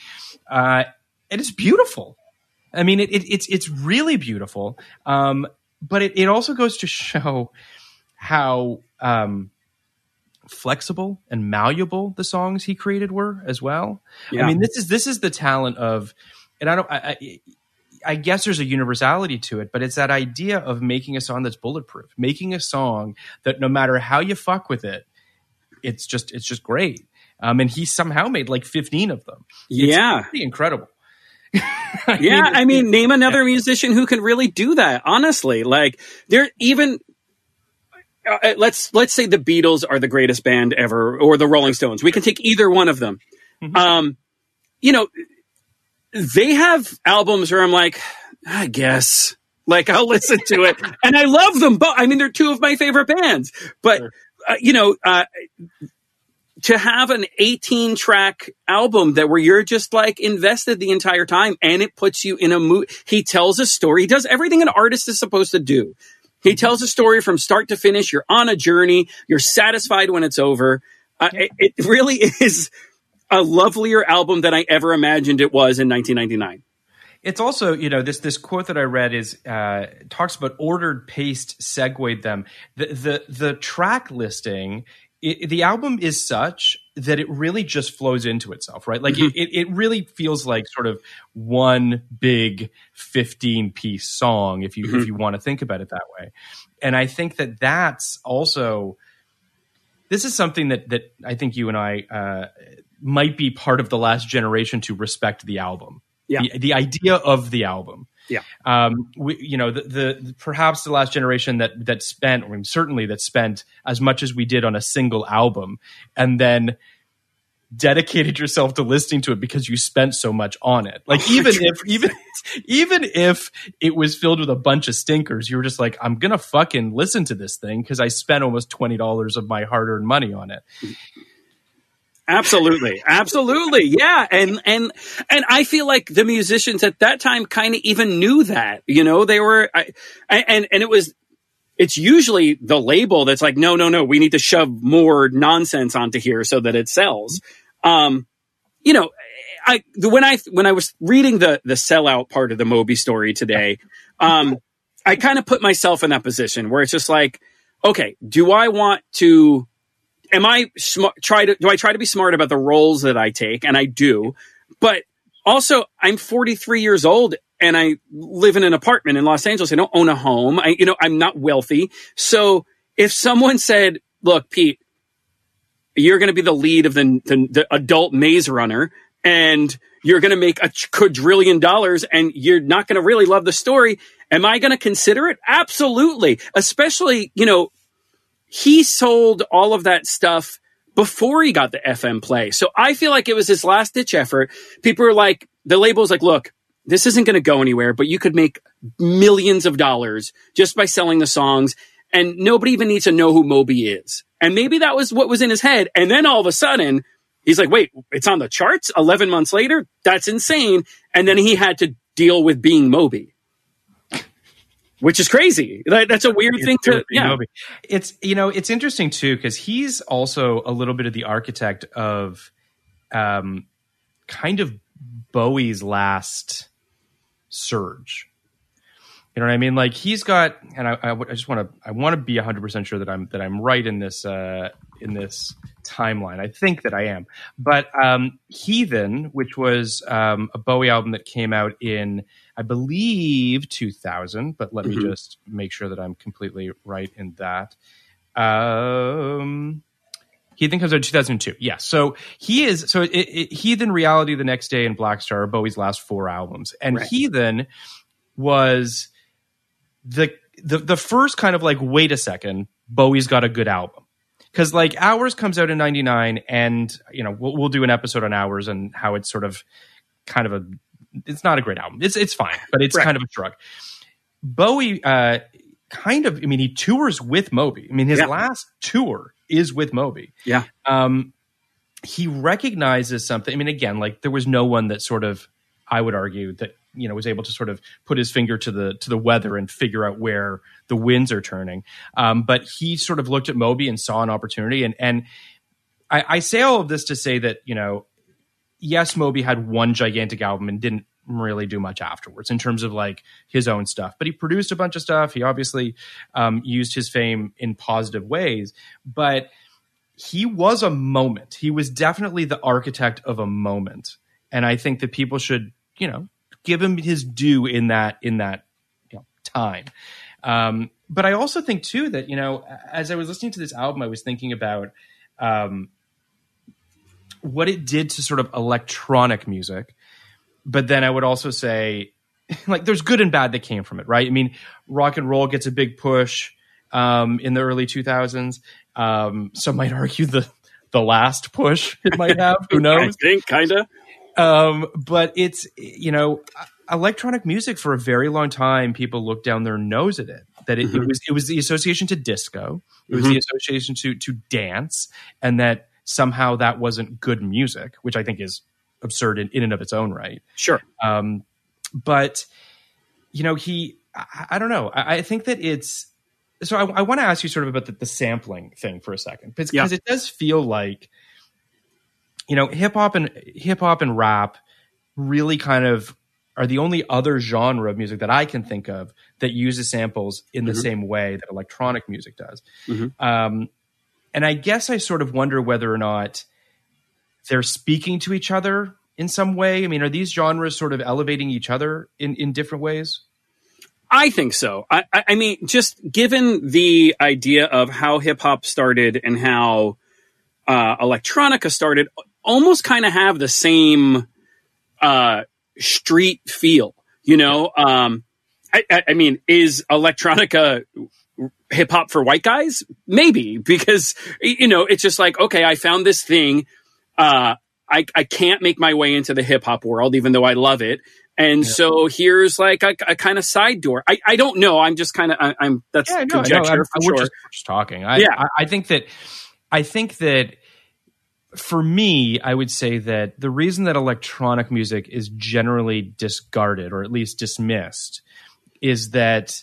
Uh, it is beautiful. I mean, it, it, it's it's really beautiful. Um, but it, it also goes to show how um, flexible and malleable the songs he created were as well. Yeah. I mean, this is this is the talent of, and I don't. I, I, I guess there's a universality to it, but it's that idea of making a song that's bulletproof, making a song that no matter how you fuck with it, it's just it's just great. Um, and he somehow made like 15 of them. It's Yeah. pretty incredible. yeah, mean, I mean, name another musician who can really do that. Honestly, like there even. Uh, let's let's say the Beatles are the greatest band ever, or the Rolling Stones. We can take either one of them. Um, you know, they have albums where I'm like, I guess, like I'll listen to it, and I love them. But I mean, they're two of my favorite bands. But uh, you know, uh, to have an 18 track album that where you're just like invested the entire time and it puts you in a mood. He tells a story. He does everything an artist is supposed to do. He tells a story from start to finish. You're on a journey. You're satisfied when it's over. Uh, it, it really is a lovelier album than I ever imagined it was in 1999. It's also, you know, this this quote that I read is uh, talks about ordered paste segued them. The the the track listing, it, the album is such that it really just flows into itself, right? Like it, it, it really feels like sort of one big fifteen piece song, if you if you want to think about it that way. And I think that that's also this is something that that I think you and I uh, might be part of the last generation to respect the album. Yeah. The, the idea of the album. Yeah. Um, we, you know, the, the perhaps the last generation that that spent, or certainly that spent as much as we did on a single album, and then dedicated yourself to listening to it because you spent so much on it. Like even if even even if it was filled with a bunch of stinkers, you were just like, I'm gonna fucking listen to this thing because I spent almost twenty dollars of my hard earned money on it. Absolutely. Absolutely. Yeah. And, and, and I feel like the musicians at that time kind of even knew that, you know, they were, I, and, and it was, it's usually the label that's like, no, no, no, we need to shove more nonsense onto here so that it sells. Um, you know, I, when I, when I was reading the, the sellout part of the Moby story today, um, I kind of put myself in that position where it's just like, okay, do I want to, am I smart? Try to do I try to be smart about the roles that I take, and I do. But also, I'm 43 years old, and I live in an apartment in Los Angeles. I don't own a home. I, you know, I'm not wealthy. So if someone said, "Look, Pete, you're going to be the lead of the, the the adult Maze Runner, and you're going to make a quadrillion dollars, and you're not going to really love the story," am I going to consider it? Absolutely. Especially, you know, he sold all of that stuff before he got the FM play. So I feel like it was his last ditch effort. People are like, the label's like, look, this isn't going to go anywhere, but you could make millions of dollars just by selling the songs. And nobody even needs to know who Moby is. And maybe that was what was in his head. And then all of a sudden, he's like, wait, it's on the charts 11 months later? That's insane. And then he had to deal with being Moby. Which is crazy. That- That's a weird thing to, yeah. Moby. It's you know it's interesting too because he's also a little bit of the architect of, um, kind of Bowie's last surge. You know what I mean? Like he's got, and I, I, I just want to, I want to be hundred percent sure that I'm that I'm right in this uh, in this timeline. I think that I am. But um, Heathen, which was um, a Bowie album that came out in, I believe, 2000. But let me just make sure that I'm completely right in that. Um, Heathen comes out in 2002. Yeah. So he is, so it, it, Heathen, Reality, The Next Day, and Blackstar are Bowie's last four albums. And Right. Heathen was the, the, the first kind of like, wait a second, Bowie's got a good album. Cause like Hours comes out in 99 and, you know, we'll, we'll do an episode on Hours and how it's sort of kind of a, it's not a great album. It's, it's fine, but it's Right. kind of a shrug. Bowie, uh, kind of, I mean, he tours with Moby. I mean, his Yeah. last tour is with Moby Yeah. um, he recognizes something. I mean, again, like there was no one that sort of, I would argue that you know was able to sort of put his finger to the to the weather and figure out where the winds are turning. Um, but he sort of looked at Moby and saw an opportunity. And and I, I say all of this to say that you know, yes, Moby had one gigantic album and didn't really do much afterwards in terms of like his own stuff but he produced a bunch of stuff he obviously um, used his fame in positive ways but he was a moment. He was definitely the architect of a moment. And I think that people should, you know, give him his due in that in that you know, time. Um, but I also think too that you know, as I was listening to this album, I was thinking about um, what it did to sort of electronic music. But then I would also say, like, there's good and bad that came from it, right? I mean, rock and roll gets a big push um, in the early 2000s. Um, some might argue the the last push it might have. Who knows? I think kind of. Um, but it's you know electronic music for a very long time people looked down their nose at it that it, Mm-hmm. it was it was the association to disco it was the association to to dance and that somehow that wasn't good music which i think is absurd in, in and of its own right Sure. um, but you know he i, I don't know I, I think that it's so i, I want to ask you sort of about the, the sampling thing for a second because Yeah. it does feel like you know hip hop and hip hop and rap really kind of are the only other genre of music that I can think of that uses samples in the same way that electronic music does. Um, and I guess I sort of wonder whether or not they're speaking to each other in some way. I mean, are these genres sort of elevating each other in, in different ways? I think so. I, I I mean, just given the idea of how hip hop started and how uh, electronica started, almost kind of have the same uh, street feel. You know, um, I, I, I mean, is electronica hip hop for white guys? Maybe because you know it's just like okay, I found this thing. Uh, I, I can't make my way into the hip hop world, even though I love it. And so here's like a, a kind of side door. I, I don't know. I'm just kind of I, I'm that's no, conjecture I'm- for we're sure. Just, we're just talking. I, Yeah. I, I think that I think that for me, I would say that the reason that electronic music is generally discarded or at least dismissed is that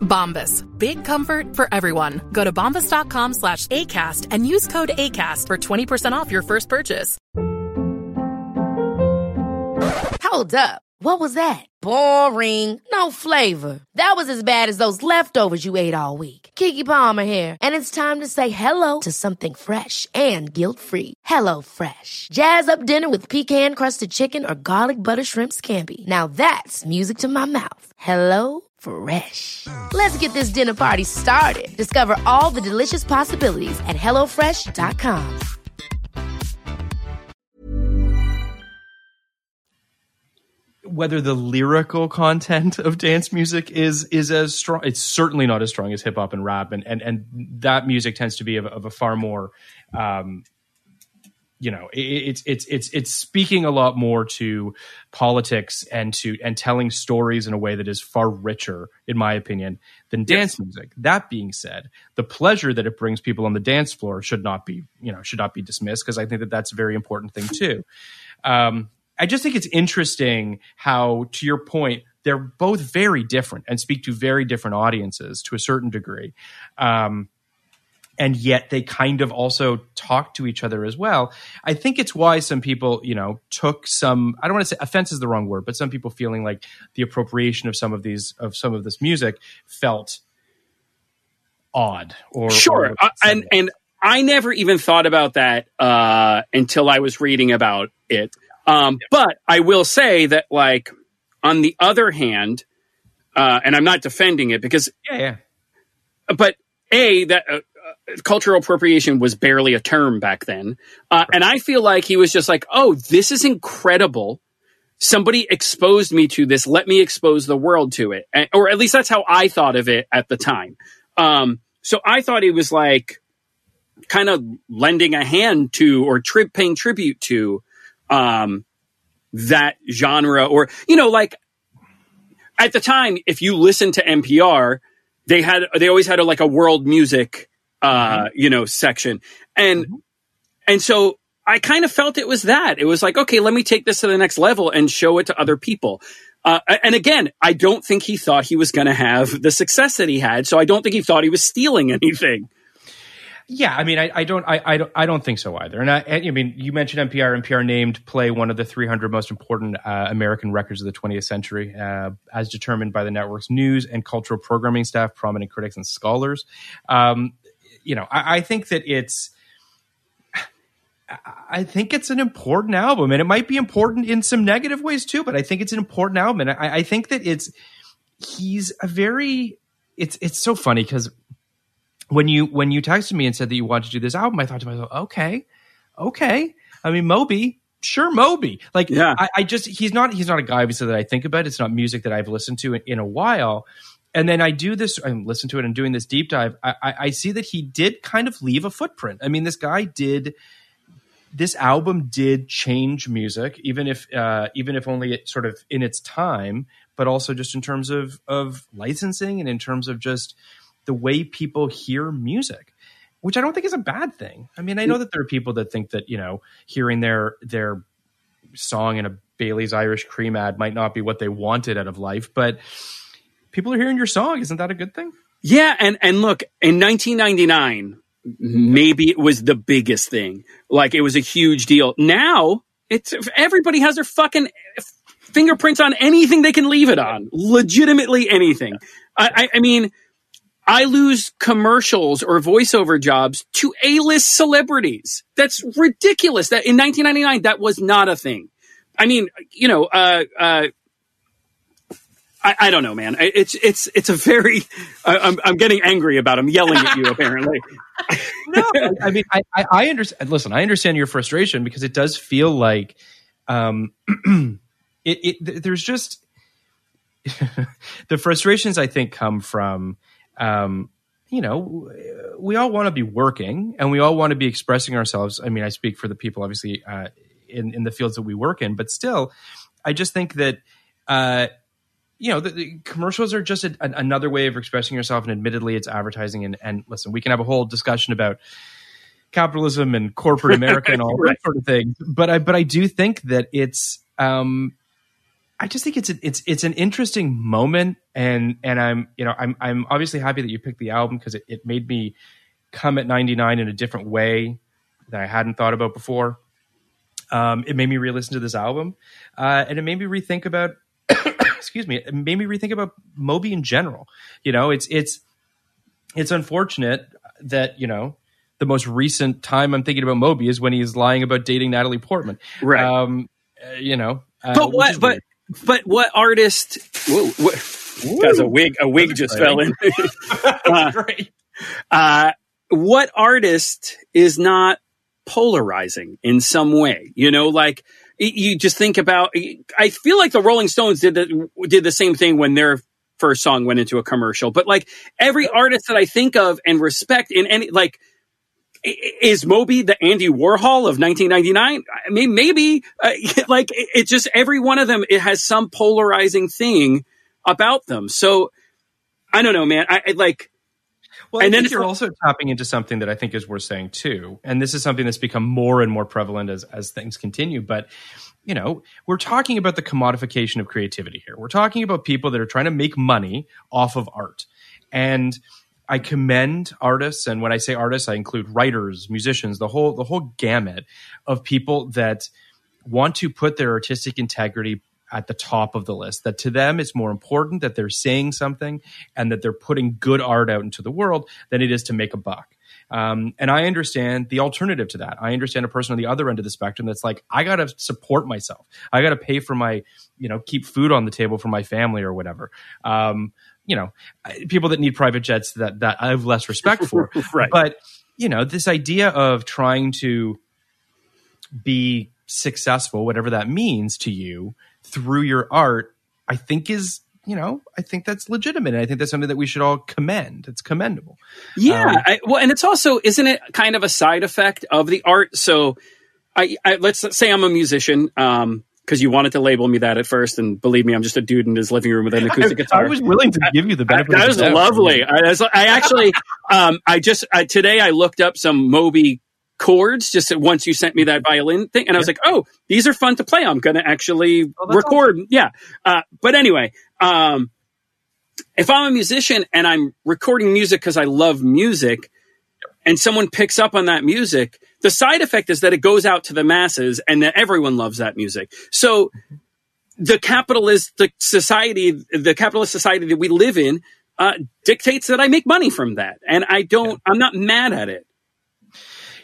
Bombas. Big comfort for everyone. Go to bombas.com slash ACAST and use code ACAST for 20% off your first purchase. Hold up. What was that? Boring. No flavor. That was as bad as those leftovers you ate all week. Keke Palmer here, and it's time to say hello to something fresh and guilt-free. Hello Fresh. Jazz up dinner with pecan-crusted chicken or garlic butter shrimp scampi. Now that's music to my mouth. Hello Fresh. Let's get this dinner party started. Discover all the delicious possibilities at hellofresh.com. whether the lyrical content of dance music is is as strong. It's certainly not as strong as hip hop and rap, and and and that music tends to be of, of a far more, um, you know, it's it's it's it's speaking a lot more to politics and to and telling stories in a way that is far richer, in my opinion, than dance music. That being said, the pleasure that it brings people on the dance floor should not be you know should not be dismissed because I think that that's a very important thing too. Um, I just think it's interesting how, to your point, they're both very different and speak to very different audiences to a certain degree. Um, and yet they kind of also talk to each other as well. I think it's why some people, you know, took some, I don't want to say offense is the wrong word, but some people feeling like the appropriation of some of these, of some of this music felt odd or sure or- Uh, and and i never even thought about that uh until i was reading about it um but i will say that like on the other hand uh and i'm not defending it because yeah, yeah. but a that uh, cultural appropriation was barely a term back then. Uh, and i feel like he was just like oh this is incredible. Somebody exposed me to this. Let me expose the world to it. And- or at least that's how i thought of it at the time. Um, so i thought he was like kind of lending a hand to or tri- paying tribute to um, that genre or you know like at the time if you listen to npr they had they always had a, like a world music uh you know section and and so i kind of felt it was that it was like okay let me take this to the next level and show it to other people Uh, and again, I don't think he thought he was going to have the success that he had. So I don't think he thought he was stealing anything. Yeah, I mean, I, I don't, I, I don't, I don't think so either. And I, I mean, you mentioned NPR. NPR named Play one of the 300 most important uh, American records of the 20th century, uh, as determined by the network's news and cultural programming staff, prominent critics, and scholars. Um, you know, I, I think that it's. I think it's an important album, and it might be important in some negative ways too. But I think it's an important album, and I, I think that it's he's a very. It's it's so funny because when you when you texted me and said that you wanted to do this album, I thought to myself, okay, okay. I mean, Moby, sure, Moby. Like, Yeah. I, I just he's not he's not a guy obviously that I think about. It's not music that I've listened to in, in a while. And then I do this, I listen to it and doing this deep dive. I, I, I see that he did kind of leave a footprint. I mean, this guy did. This album did change music, even if uh, even if only it sort of in its time, but also just in terms of of licensing and in terms of just the way people hear music which I don't think is a bad thing. I mean, I know that there are people that think that you know hearing their their song in a Bailey's Irish Cream ad might not be what they wanted out of life, but people are hearing your song. Isn't that a good thing? Yeah, and and look, in 1999, maybe it was the biggest thing. Like it was a huge deal. Now it's everybody has their fucking fingerprints on anything they can leave it on. Legitimately anything. I, I, I mean, I lose commercials or voiceover jobs to A-list celebrities. That's ridiculous. That in 1999, that was not a thing. I mean, you know, uh, uh, I, I don't know, man. It's it's it's a very. I I'm I'm getting angry about him yelling at you. Apparently, no, I mean, I, I, I understand. Listen, I understand your frustration because it does feel like, um, it, it there's just the frustrations I think come from, um, you know, we all want to be working and we all want to be expressing ourselves. I mean, I speak for the people, obviously, uh, in in the fields that we work in, but still, I just think that. Uh, you know, the, the commercials are just a, an, another way of expressing yourself, and admittedly, it's advertising. And, and listen, we can have a whole discussion about capitalism and corporate America and all Right. that sort of thing. But I, but I do think that it's, um, I just think it's a, it's it's an interesting moment, and and I'm you know I'm I'm obviously happy that you picked the album because it, it made me come at 99 in a different way that I hadn't thought about before. Um, it made me re-listen to this album, uh, and it made me rethink about excuse me, it made me rethink about Moby in general. You know, it's it's it's unfortunate that you know the most recent time I'm thinking about Moby is when he's lying about dating Natalie Portman. Right. Um, uh, you know. uh, but which what? is But but what artist? Whoa, what, guys, a wig a wig just fell in. Uh, great. uh, what artist is not polarizing in some way? You know, like y- you just think about. I feel like the Rolling Stones did the did the same thing when their first song went into a commercial. But like every artist that I think of and respect in any like. Is Moby the Andy Warhol of 1999? I mean, maybe. Uh, like, it, it just every one of them, it has some polarizing thing about them. So, I don't know, man. I, I like. Well, And and then then you're like- also tapping into something that I think is worth saying too, and this is something that's become more and more prevalent as as things continue. But you know, we're talking about the commodification of creativity here. We're talking about people that are trying to make money off of art, and I commend artists, and when I say artists, I include writers, musicians, the whole the whole gamut of people that want to put their artistic integrity at the top of the list. That to them, it's more important that they're saying something and that they're putting good art out into the world than it is to make a buck. Um, and I understand the alternative to that. I understand a person on the other end of the spectrum that's like, I got to support myself. I got to pay for my, you know, keep food on the table for my family or whatever. Um, you know, people that need private jets that that I have less respect for. Right. But you know, this idea of trying to be successful, whatever that means to you, through your art, I think is you know, I think that's legitimate, and I think that's something that we should all commend. It's commendable. Yeah. Um, I, well, and it's also, isn't it kind of a side effect of the art? So, I, I let's say I'm a musician, um, because you wanted to label me that at first, and believe me, I'm just a dude in his living room with an acoustic guitar. I was willing to give you the benefit. that of was the doubt. lovely. I, I actually, um, I just I, today I looked up some Moby chords just once you sent me that violin thing. And I was like, oh, these are fun to play. I'm going to actually Oh, record. Yeah. Uh, but anyway, um, if I'm a musician and I'm recording music because I love music and someone picks up on that music, the side effect is that it goes out to the masses and that everyone loves that music. So the capitalist the society, the capitalist society that we live in, uh, dictates that I make money from that. And I don't, I'm not mad at it.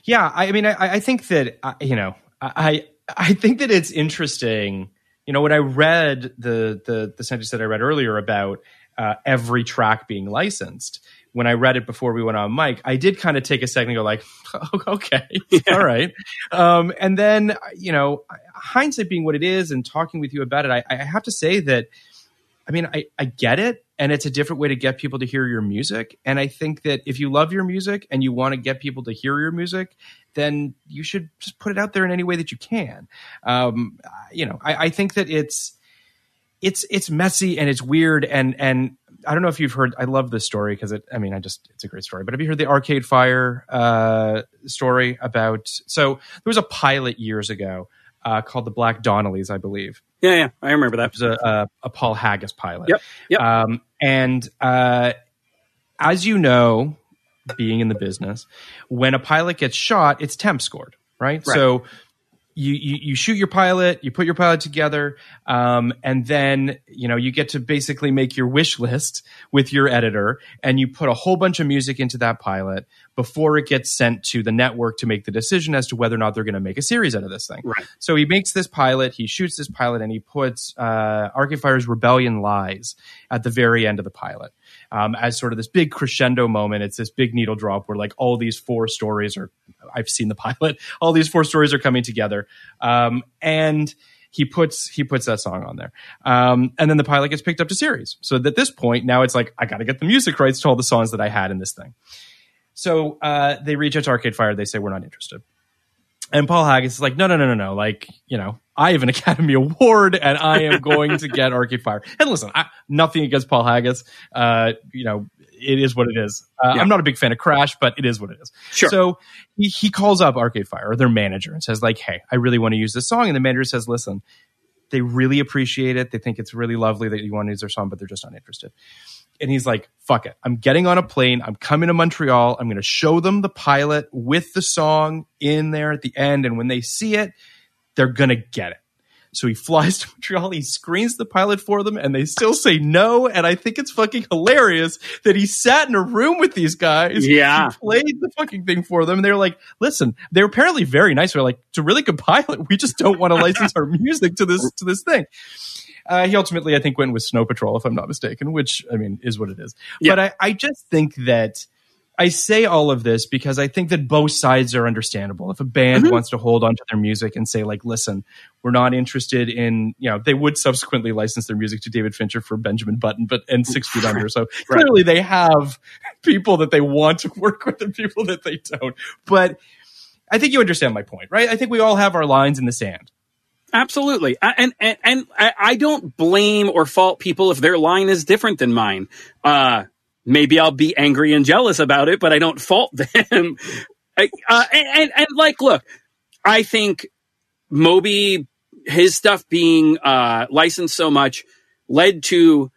Yeah, I mean, I, I think that uh, you know, I I think that it's interesting. You know, when I read the the the sentence that I read earlier about uh, every track being licensed, when I read it before we went on mic, I did kind of take a second and go like, "Oh, okay, all right. Um, and then you know, hindsight being what it is, and talking with you about it, I, I have to say that I mean, I, I get it. And it's a different way to get people to hear your music. And I think that if you love your music and you want to get people to hear your music, then you should just put it out there in any way that you can. Um, you know, I, I think that it's, it's, it's messy and it's weird. And, and I don't know if you've heard, I love this story because it, I mean, I just, it's a great story, but have you heard the Arcade Fire, uh, story about, so there was a pilot years ago, uh, called the Black Donnellys, I believe. Yeah, yeah, I remember that. It was a, a, a Paul Haggis pilot. Yep, yep. Um, and uh, as you know, being in the business, when a pilot gets shot, it's temp scored, right? Right. So you, you you shoot your pilot, you put your pilot together, um, and then you know you get to basically make your wish list with your editor, and you put a whole bunch of music into that pilot before it gets sent to the network to make the decision as to whether or not they're going to make a series out of this thing. Right. So he makes this pilot, he shoots this pilot, and he puts uh, Arcade Fire's Rebellion Lies at the very end of the pilot um, as sort of this big crescendo moment. It's this big needle drop where like all these four stories are. I've seen the pilot. All these four stories are coming together, um, and he puts he puts that song on there, um, and then the pilot gets picked up to series. So at this point, now it's like I got to get the music rights to all the songs that I had in this thing. So uh, they reach out to Arcade Fire. They say we're not interested. And Paul Haggis is like, no, no, no, no, no. Like, you know, I have an Academy Award and I am going to get Arcade Fire. And listen, I, nothing against Paul Haggis. Uh, you know, it is what it is. Uh, Yeah. I'm not a big fan of Crash, but it is what it is. Sure. So he, he calls up Arcade Fire their manager and says like, Hey, I really want to use this song. And the manager says, listen, they really appreciate it. They think it's really lovely that you want to use their song, but they're just not interested. And he's like, fuck it. I'm getting on a plane. I'm coming to Montreal. I'm going to show them the pilot with the song in there at the end. And when they see it, they're going to get it. So he flies to Montreal. He screens the pilot for them and they still say no. And I think it's fucking hilarious that he sat in a room with these guys. Yeah. He played the fucking thing for them. And they're like, listen, they're apparently very nice. They're like, it's a really good pilot. We just don't want to license our music to this, to this thing. Uh, he ultimately, I think, went with Snow Patrol, if I'm not mistaken, which I mean is what it is. Yeah. But I, I just think that I say all of this because I think that both sides are understandable. If a band Mm-hmm. wants to hold onto their music and say, like, listen, we're not interested in, you know, they would subsequently license their music to David Fincher for Benjamin Button, but and Six Feet Under. So Right. clearly they have people that they want to work with and people that they don't. But I think you understand my point, right? I think we all have our lines in the sand. Absolutely. And, and, and I, I don't blame or fault people if their line is different than mine. Uh, maybe I'll be angry and jealous about it, but I don't fault them. Uh, and, and, and like, look, I think Moby, his stuff being, uh, licensed so much led to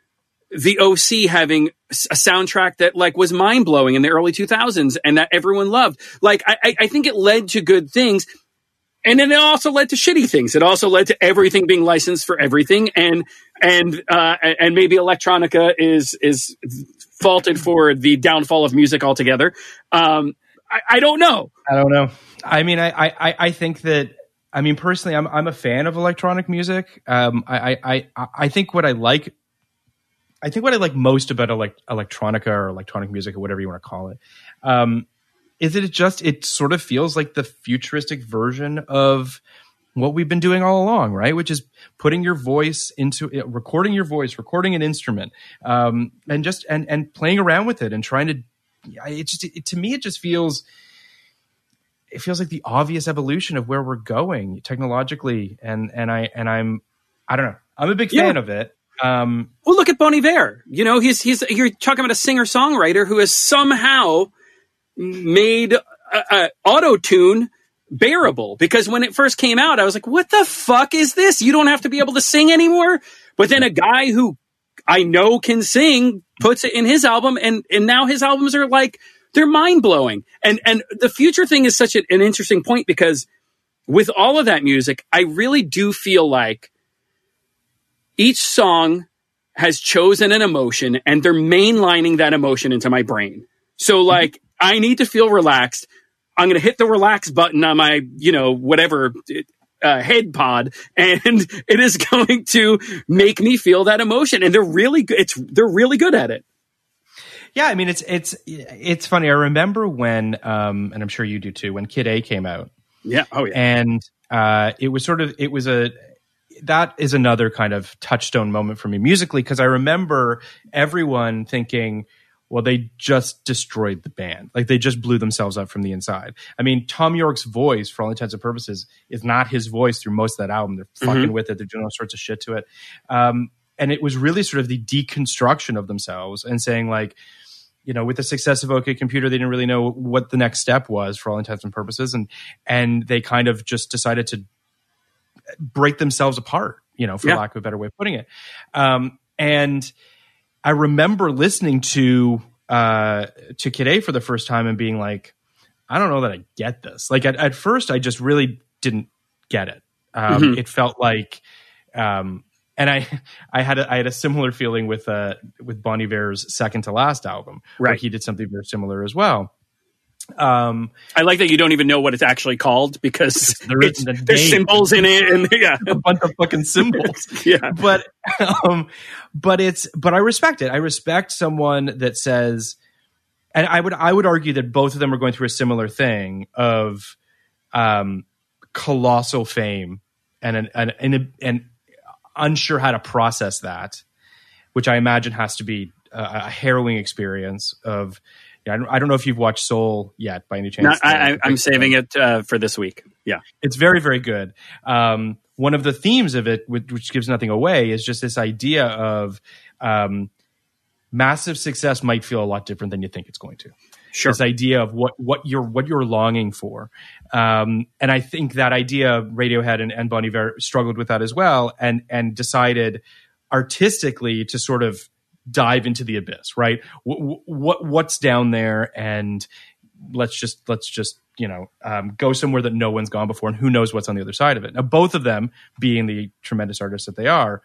the OC having a soundtrack that like was mind blowing in the early 2000s and that everyone loved. Like, I, I- I think it led to good things. And then it also led to shitty things. It also led to everything being licensed for everything, and and uh, and maybe electronica is is faulted for the downfall of music altogether. Um, I, I don't know. I don't know. I mean, I, I, I think that. I mean, personally, I'm I'm a fan of electronic music. Um, I, I, I, I think what I like, I think what I like most about elect, electronica or electronic music or whatever you want to call it, um, is that it just it sort of feels like the futuristic version of what we've been doing all along, right? Which is putting your voice into uh, recording your voice, recording an instrument, um, and just and and playing around with it and trying to. It just it, to me, it just feels it feels like the obvious evolution of where we're going technologically and and i and i'm i don't know i'm a big fan Yeah. of it um Well, look at Bon Iver. You know, he's he's you're talking about a singer songwriter who has somehow made auto tune bearable because when it first came out, I was like, what the fuck is this? You don't have to be able to sing anymore. But then a guy who I know can sing puts it in his album and, and now his albums are like, they're mind blowing. And, and the future thing is such an interesting point because with all of that music, I really do feel like each song has chosen an emotion and they're mainlining that emotion into my brain. So like, I need to feel relaxed. I'm going to hit the relax button on my, you know, whatever uh, head pod, and it is going to make me feel that emotion. And they're really good. It's they're really good at it. Yeah, I mean it's it's it's funny. I remember when, um, and I'm sure you do too, when Kid A came out. Yeah. Oh yeah. And uh, it was sort of it was a that is another kind of touchstone moment for me musically because I remember everyone thinking, well, they just destroyed the band. Like they just blew themselves up from the inside. I mean, Thom Yorke's voice, for all intents and purposes, is not his voice through most of that album. They're fucking Mm-hmm. with it. They're doing all sorts of shit to it. Um, and it was really sort of the deconstruction of themselves and saying like, you know, with the success of OK Computer, they didn't really know what the next step was for all intents and purposes, and and they kind of just decided to break themselves apart, you know, for Yeah. lack of a better way of putting it. Um, and I remember listening to uh, to Kid A for the first time and being like, I don't know that I get this. Like at, at first, I just really didn't get it. Um, Mhm. It felt like, um, and I I had a, I had a similar feeling with uh, with Bon Iver's second to last album, where Right. he did something very similar as well. Um, I like that you don't even know what it's actually called because There it's, isn't there's symbols in it, and yeah, a bunch of fucking symbols. yeah. but um but it's but I respect it. I respect someone that says and I would I would argue that both of them are going through a similar thing of um colossal fame and an and and, and unsure how to process that, which I imagine has to be a, a harrowing experience of yeah, I don't, know if you've watched Soul yet by any chance. Not, I, I, I'm saving it uh, for this week. Yeah, it's very very good um, one of the themes of it which, which gives nothing away is just this idea of um, massive success might feel a lot different than you think it's going to sure. this idea of what what you're what you're longing for um, and i think that idea radiohead and, and bon iver struggled with that as well and and decided artistically to sort of dive into the abyss right what, what what's down there and let's just let's just you know um, go somewhere that no one's gone before and who knows what's on the other side of it now both of them being the tremendous artists that they are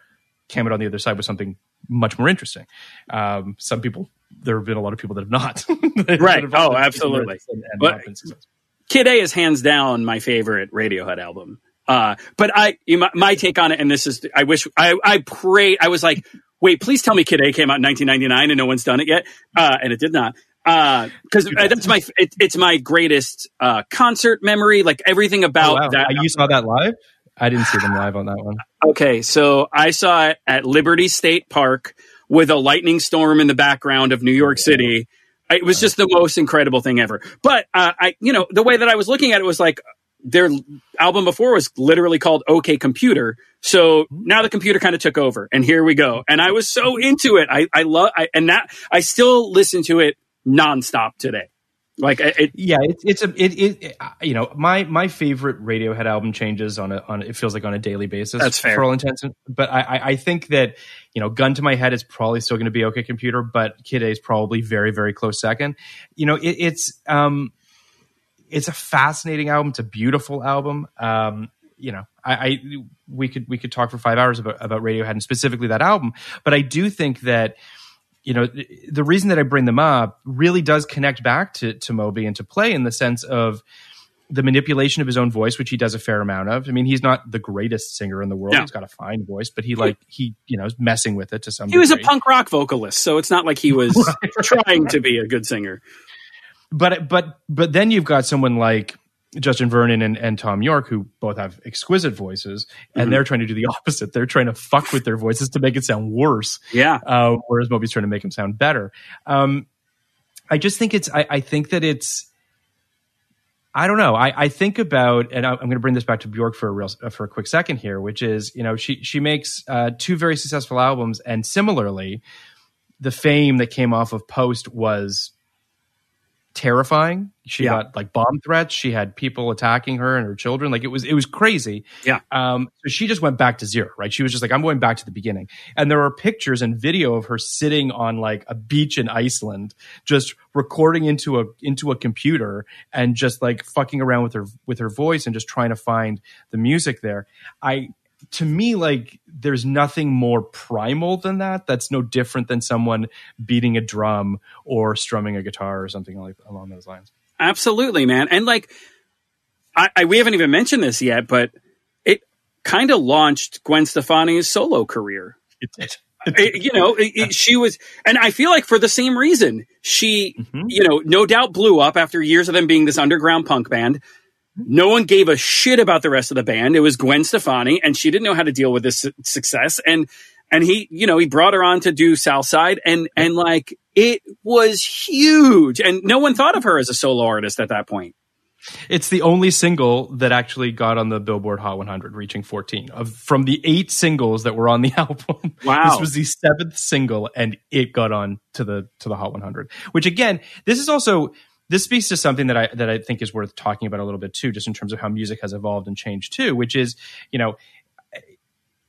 came out on the other side with something much more interesting um, some people there have been a lot of people that have not That Right. have- Oh, absolutely. and- and But- not been successful. Kid A is hands down my favorite Radiohead album. Uh, but I, my, my take on it, and this is, I wish, I, I pray, I was like, wait, please tell me Kid A came out in 1999 and no one's done it yet. Uh, and it did not. Uh, cause uh, that's my, it, it's my greatest, uh, concert memory. Like everything Oh, about wow. that. Uh, you saw that live i didn't see them live on that one Okay, so I saw it at Liberty State Park with a lightning storm in the background of New York City. It was just the most incredible thing ever. But uh, I, you know, the way that I was looking at it was like their album before was literally called OK Computer. So now the computer kind of took over, and here we go. And I was so into it. I, I love, I, and that I still listen to it nonstop today. Like it, yeah it's it's a it, it, it you know my my favorite radiohead album changes on a on it feels like on a daily basis That's fair. for all intents and- but I, I i think that you know gun to my head is probably still going to be okay computer but kid a is probably very very close second you know it, it's um it's a fascinating album it's a beautiful album um you know I, I we could we could talk for five hours about about radiohead and specifically that album but i do think that you know th- the reason that I bring them up really does connect back to to Moby and to play in the sense of the manipulation of his own voice, which he does a fair amount of. I mean, he's not the greatest singer in the world; No. he's got a fine voice, but he like he you know is messing with it to some. he was a punk rock vocalist, so it's not like he was trying to be a good singer. But but but then you've got someone like Justin Vernon and, and Thom Yorke who both have exquisite voices, and Mhm. they're trying to do the opposite. They're trying to fuck with their voices to make it sound worse. Yeah. uh, whereas Moby's trying to make them sound better. Um, I just think it's. I, I think that it's. I don't know. I, I think about, and I- I'm going to bring this back to Bjork for a real for a quick second here, which is, you know, she she makes uh, two very successful albums, and similarly, the fame that came off of Post was terrifying. She Yeah. got like bomb threats. She had people attacking her and her children. Like it was, it was crazy. Yeah. Um, so she just went back to zero, right? She was just like, I'm going back to the beginning. And there are pictures and video of her sitting on like a beach in Iceland, just recording into a into a computer and just like fucking around with her with her voice and just trying to find the music there. I to me, like there's nothing more primal than that. That's no different than someone beating a drum or strumming a guitar or something like along those lines. Absolutely, man. And like, I, I we haven't even mentioned this yet, but it kind of launched Gwen Stefani's solo career. It did. It- you know, it- it- she was, and I feel like for the same reason, she, Mm-hmm. you know, no doubt blew up after years of them being this underground punk band. No one gave a shit about the rest of the band. It was Gwen Stefani, and she didn't know how to deal with this su- success. And and he, you know, he brought her on to do Southside, and and like it was huge. And no one thought of her as a solo artist at that point. It's the only single that actually got on the Billboard Hot 100, reaching 14 of from the eight singles that were on the album. Wow. this was the seventh single, and it got on to the to the Hot 100. Which again, this is also this speaks to something that I that I think is worth talking about a little bit too, just in terms of how music has evolved and changed too. Which is, you know,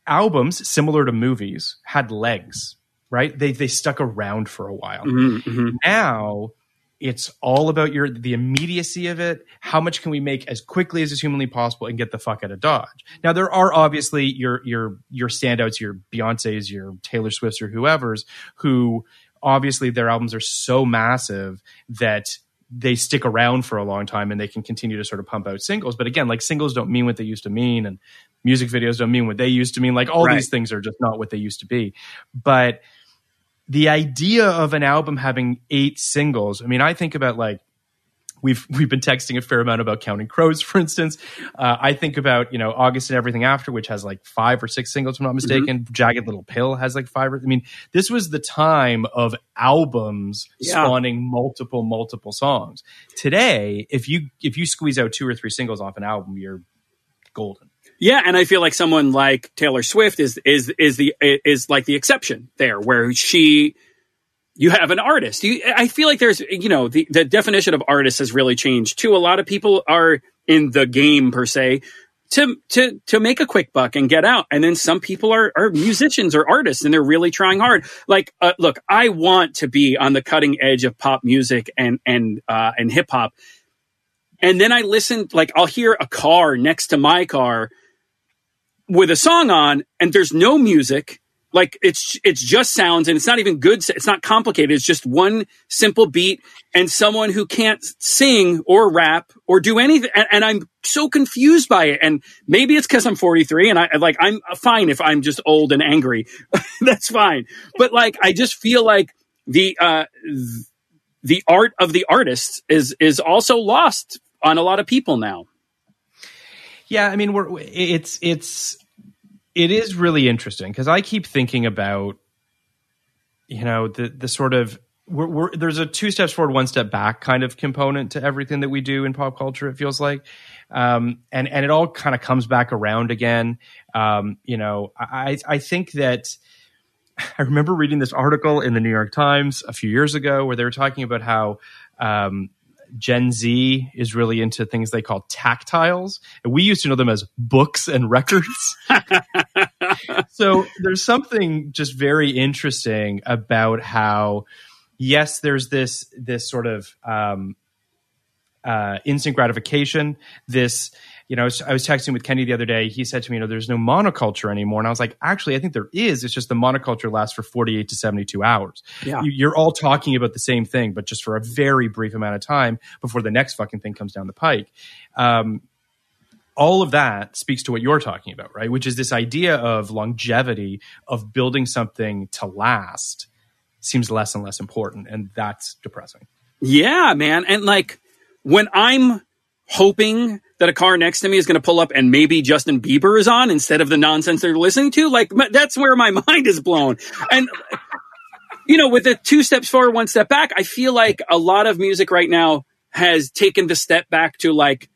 albums similar to movies had legs, right? They they stuck around for a while mm-hmm, mm-hmm. now it's all about your the immediacy of it how much can we make as quickly as is humanly possible and get the fuck out of dodge now there are obviously your your your standouts your beyonce's your taylor swift's or whoever's who obviously their albums are so massive that they stick around for a long time and they can continue to sort of pump out singles. But again like singles don't mean what they used to mean and music videos don't mean what they used to mean. Like all Right. these things are just not what they used to be. But the idea of an album having eight singles i mean i think about like we've we've been texting a fair amount about counting crows for instance. Uh, i think about you know august and everything after which has like five or six singles if i'm not mistaken. Jagged little pill has like five or, i mean this was the time of albums Yeah. spawning multiple multiple songs. Today if you if you squeeze out two or three singles off an album you're golden. Yeah, and I feel like someone like Taylor Swift is is is the is like the exception there, where she you have an artist. You, I feel like there's you know the the definition of artist has really changed too. A lot of people are in the game per se to to to make a quick buck and get out, and then some people are are musicians or artists and they're really trying hard. Like, uh, look, I want to be on the cutting edge of pop music and and uh, and hip hop. And then I listen, like I'll hear a car next to my car with a song on and there's no music like it's it's just sounds and it's not even good it's not complicated. It's just one simple beat and someone who can't sing or rap or do anything and, and i'm so confused by it. And maybe it's because i'm 43 and i like i'm fine if i'm just old and angry. That's fine. But like i just feel like the uh the art of the artist is is also lost on a lot of people now. Yeah, I mean, we're it's it's it is really interesting because I keep thinking about you know the the sort of we're, we're there's a two steps forward, one step back kind of component to everything that we do in pop culture. It feels like, um, and and it all kind of comes back around again. Um, you know, I I think that. I remember reading this article in the New York Times a few years ago where they were talking about how um, Gen Z is really into things they call tactiles. And we used to know them as books and records. so there's something just very interesting about how, yes, there's this this sort of um, uh, instant gratification. This, you know, I was, I was texting with Kenny the other day. He said to me, "You know, there's no monoculture anymore," and I was like, "Actually, I think there is. It's just the monoculture lasts for 48 to 72 hours. Yeah. You, you're all talking about the same thing, but just for a very brief amount of time before the next fucking thing comes down the pike." Um, all of that speaks to what you're talking about, right? Which is this idea of longevity of building something to last seems less and less important, and that's depressing. Yeah, man. And like when I'm hoping that a car next to me is going to pull up and maybe Justin Bieber is on instead of the nonsense they're listening to, like that's where my mind is blown. And you know, with the two steps forward, one step back, I feel like a lot of music right now has taken the step back to like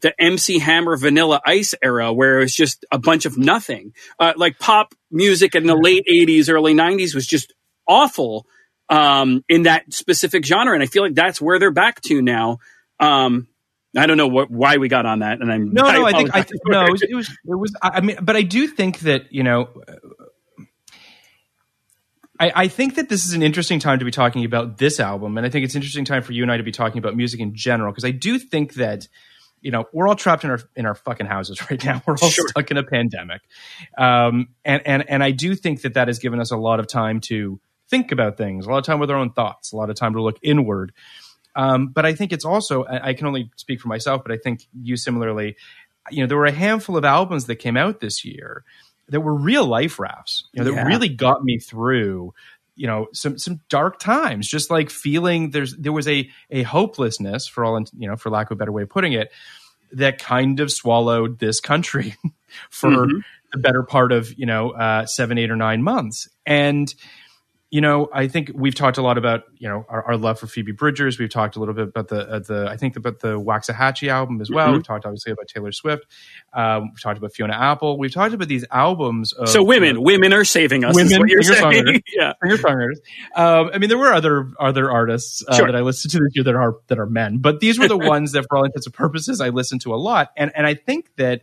the MC Hammer Vanilla Ice era, where it's just a bunch of nothing. Uh, like pop music in the late '80s, early '90s was just awful. um, in that specific genre, and I feel like that's where they're back to now. Um, I don't know what, why we got on that, and I'm no, no. I think I think no. It was, it was it was. I I mean, but I do think that you know. I, I think that this is an interesting time to be talking about this album, and I think it's an interesting time for you and I to be talking about music in general because I do think that you know we're all trapped in our in our fucking houses right now. We're all Sure. stuck in a pandemic, um, and and and I do think that that has given us a lot of time to think about things, a lot of time with our own thoughts, a lot of time to look inward. Um, but I think it's also I, I can only speak for myself, but I think you similarly. You know, there were a handful of albums that came out this year that were real life rafts. You know, that Yeah. really got me through. You know, some some dark times. Just like feeling there's there was a a hopelessness for all you know, for lack of a better way of putting it, that kind of swallowed this country for Mhm. the better part of you know uh, seven, eight, or nine months. And you know, I think we've talked a lot about you know our, our love for Phoebe Bridgers. We've talked a little bit about the uh, the I think about the Waxahatchee album as well. Mhm. We've talked obviously about Taylor Swift. Um, we've talked about Fiona Apple. We've talked about these albums. Of, so women, know, women are saving us. is women what you're saying. singer-songwriters. yeah. singer songwriters. Um, I mean, there were other other artists uh, Sure. that I listened to this year that are that are men, but these were the ones that, for all intents and purposes, I listened to a lot. And and I think that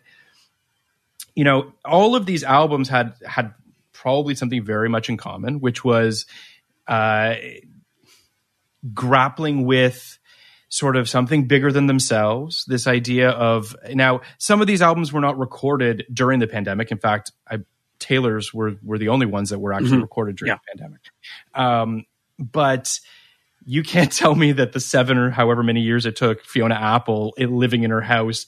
you know all of these albums had had probably something very much in common, which was uh, grappling with sort of something bigger than themselves. This idea of now, some of these albums were not recorded during the pandemic. In fact, I, Taylor's were were the only ones that were actually Mhm. recorded during Yeah. the pandemic. Um, but you can't tell me that the seven or however many years it took Fiona Apple it, living in her house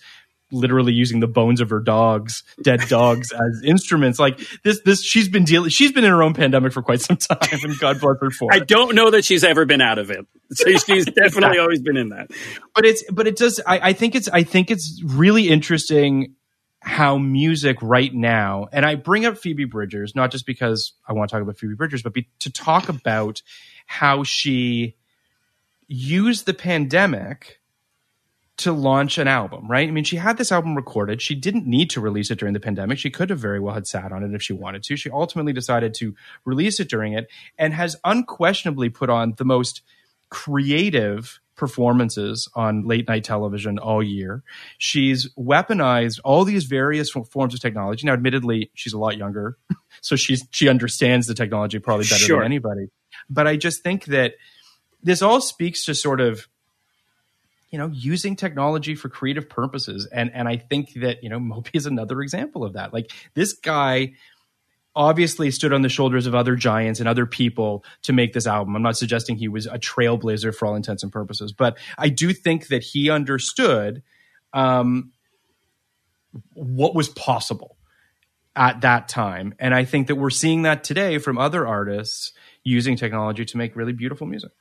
literally using the bones of her dogs dead dogs as instruments like this this she's been dealing she's been in her own pandemic for quite some time and god bless her for I it don't know that she's ever been out of it. So she's definitely always been in that. but it's but it does I, I think it's i think it's really interesting how music right now and i bring up phoebe bridgers not just because i want to talk about phoebe bridgers but be, to talk about how she used the pandemic to launch an album right i mean she had this album recorded she didn't need to release it during the pandemic she could have very well had sat on it if she wanted to she ultimately decided to release it during it and has unquestionably put on the most creative performances on late night television all year. She's weaponized all these various forms of technology. Now, admittedly, she's a lot younger, so she's she understands the technology probably better Sure. than anybody. But I just think that this all speaks to sort of you know using technology for creative purposes. And and i think that you know moby is another example of that. Like this guy obviously stood on the shoulders of other giants and other people to make this album. I'm not suggesting he was a trailblazer for all intents and purposes but i do think that he understood um what was possible at that time. And i think that we're seeing that today from other artists using technology to make really beautiful music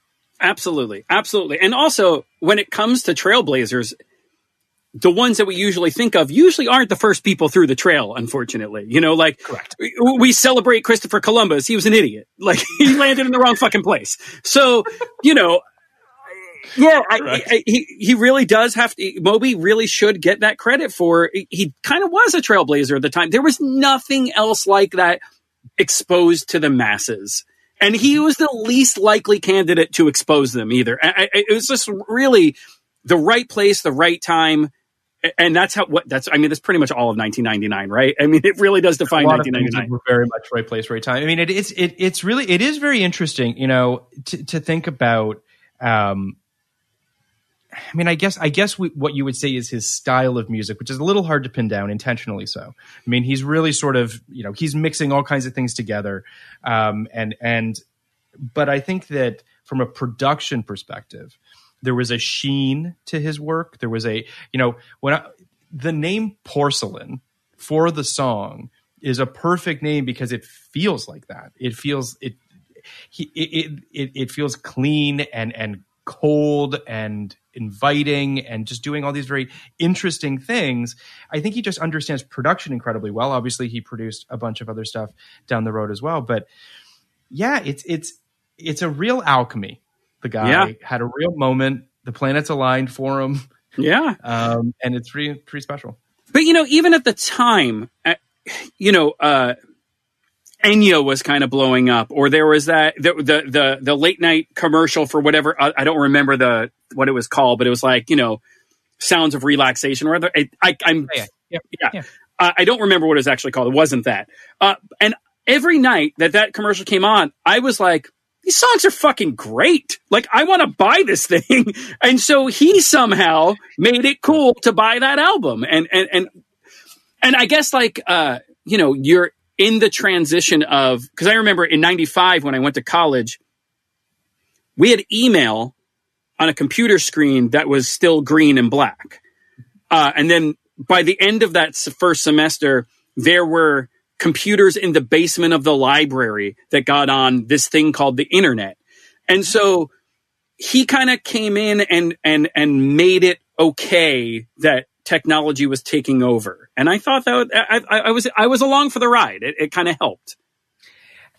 Absolutely. Absolutely. And also, when it comes to trailblazers, the ones that we usually think of usually aren't the first people through the trail, unfortunately. You know, like Correct. we- we celebrate Christopher Columbus. He was an idiot. Like he landed in the wrong fucking place. So, you know, yeah, I. I, he, he really does have to, Moby really should get that credit for, he kind of was a trailblazer at the time. There was nothing else like that exposed to the masses. And he was the least likely candidate to expose them either. I, I, it was just really the right place, the right time. And that's how, what, that's, I mean, that's pretty much all of 1999, right? I mean, it really does define a lot of 1999. were very much right place, right time. I mean, it, it's it, it's really it is very interesting, you know, to, to think about. Um, I mean, I guess I guess we, what you would say is his style of music, which is a little hard to pin down, intentionally so. I mean, he's really sort of you know he's mixing all kinds of things together, um, and and but I think that from a production perspective, there was a sheen to his work. There was a you know when I, the name porcelain for the song is a perfect name because it feels like that. It feels it he, it, it it feels clean and and cold and inviting and just doing all these very interesting things. I think he just understands production incredibly well. Obviously, he produced a bunch of other stuff down the road as well, but yeah, it's it's it's a real alchemy. The guy Yeah. had a real moment. The planets aligned for him, Yeah. um, and it's pretty pretty special. But you know, even at the time, uh, you know, uh, Enya was kind of blowing up, or there was that the the the, the late night commercial for whatever I, I, don't remember the what it was called, but it was like you know sounds of relaxation or other. I, I am yeah, yeah, yeah. yeah. Uh, I don't remember what it was actually called. It wasn't that. Uh, and every night that that commercial came on, I was like, these songs are fucking great. Like, I want to buy this thing. And so he somehow made it cool to buy that album. And, and, and, and I guess like, uh, you know, you're in the transition of, cause I remember in 95 when I went to college, we had email on a computer screen that was still green and black. Uh, and then by the end of that first semester, there were computers in the basement of the library that got on this thing called the internet. And so he kind of came in and, and, and made it okay that technology was taking over. And I thought that I, I, was, I was along for the ride. It, it kind of helped.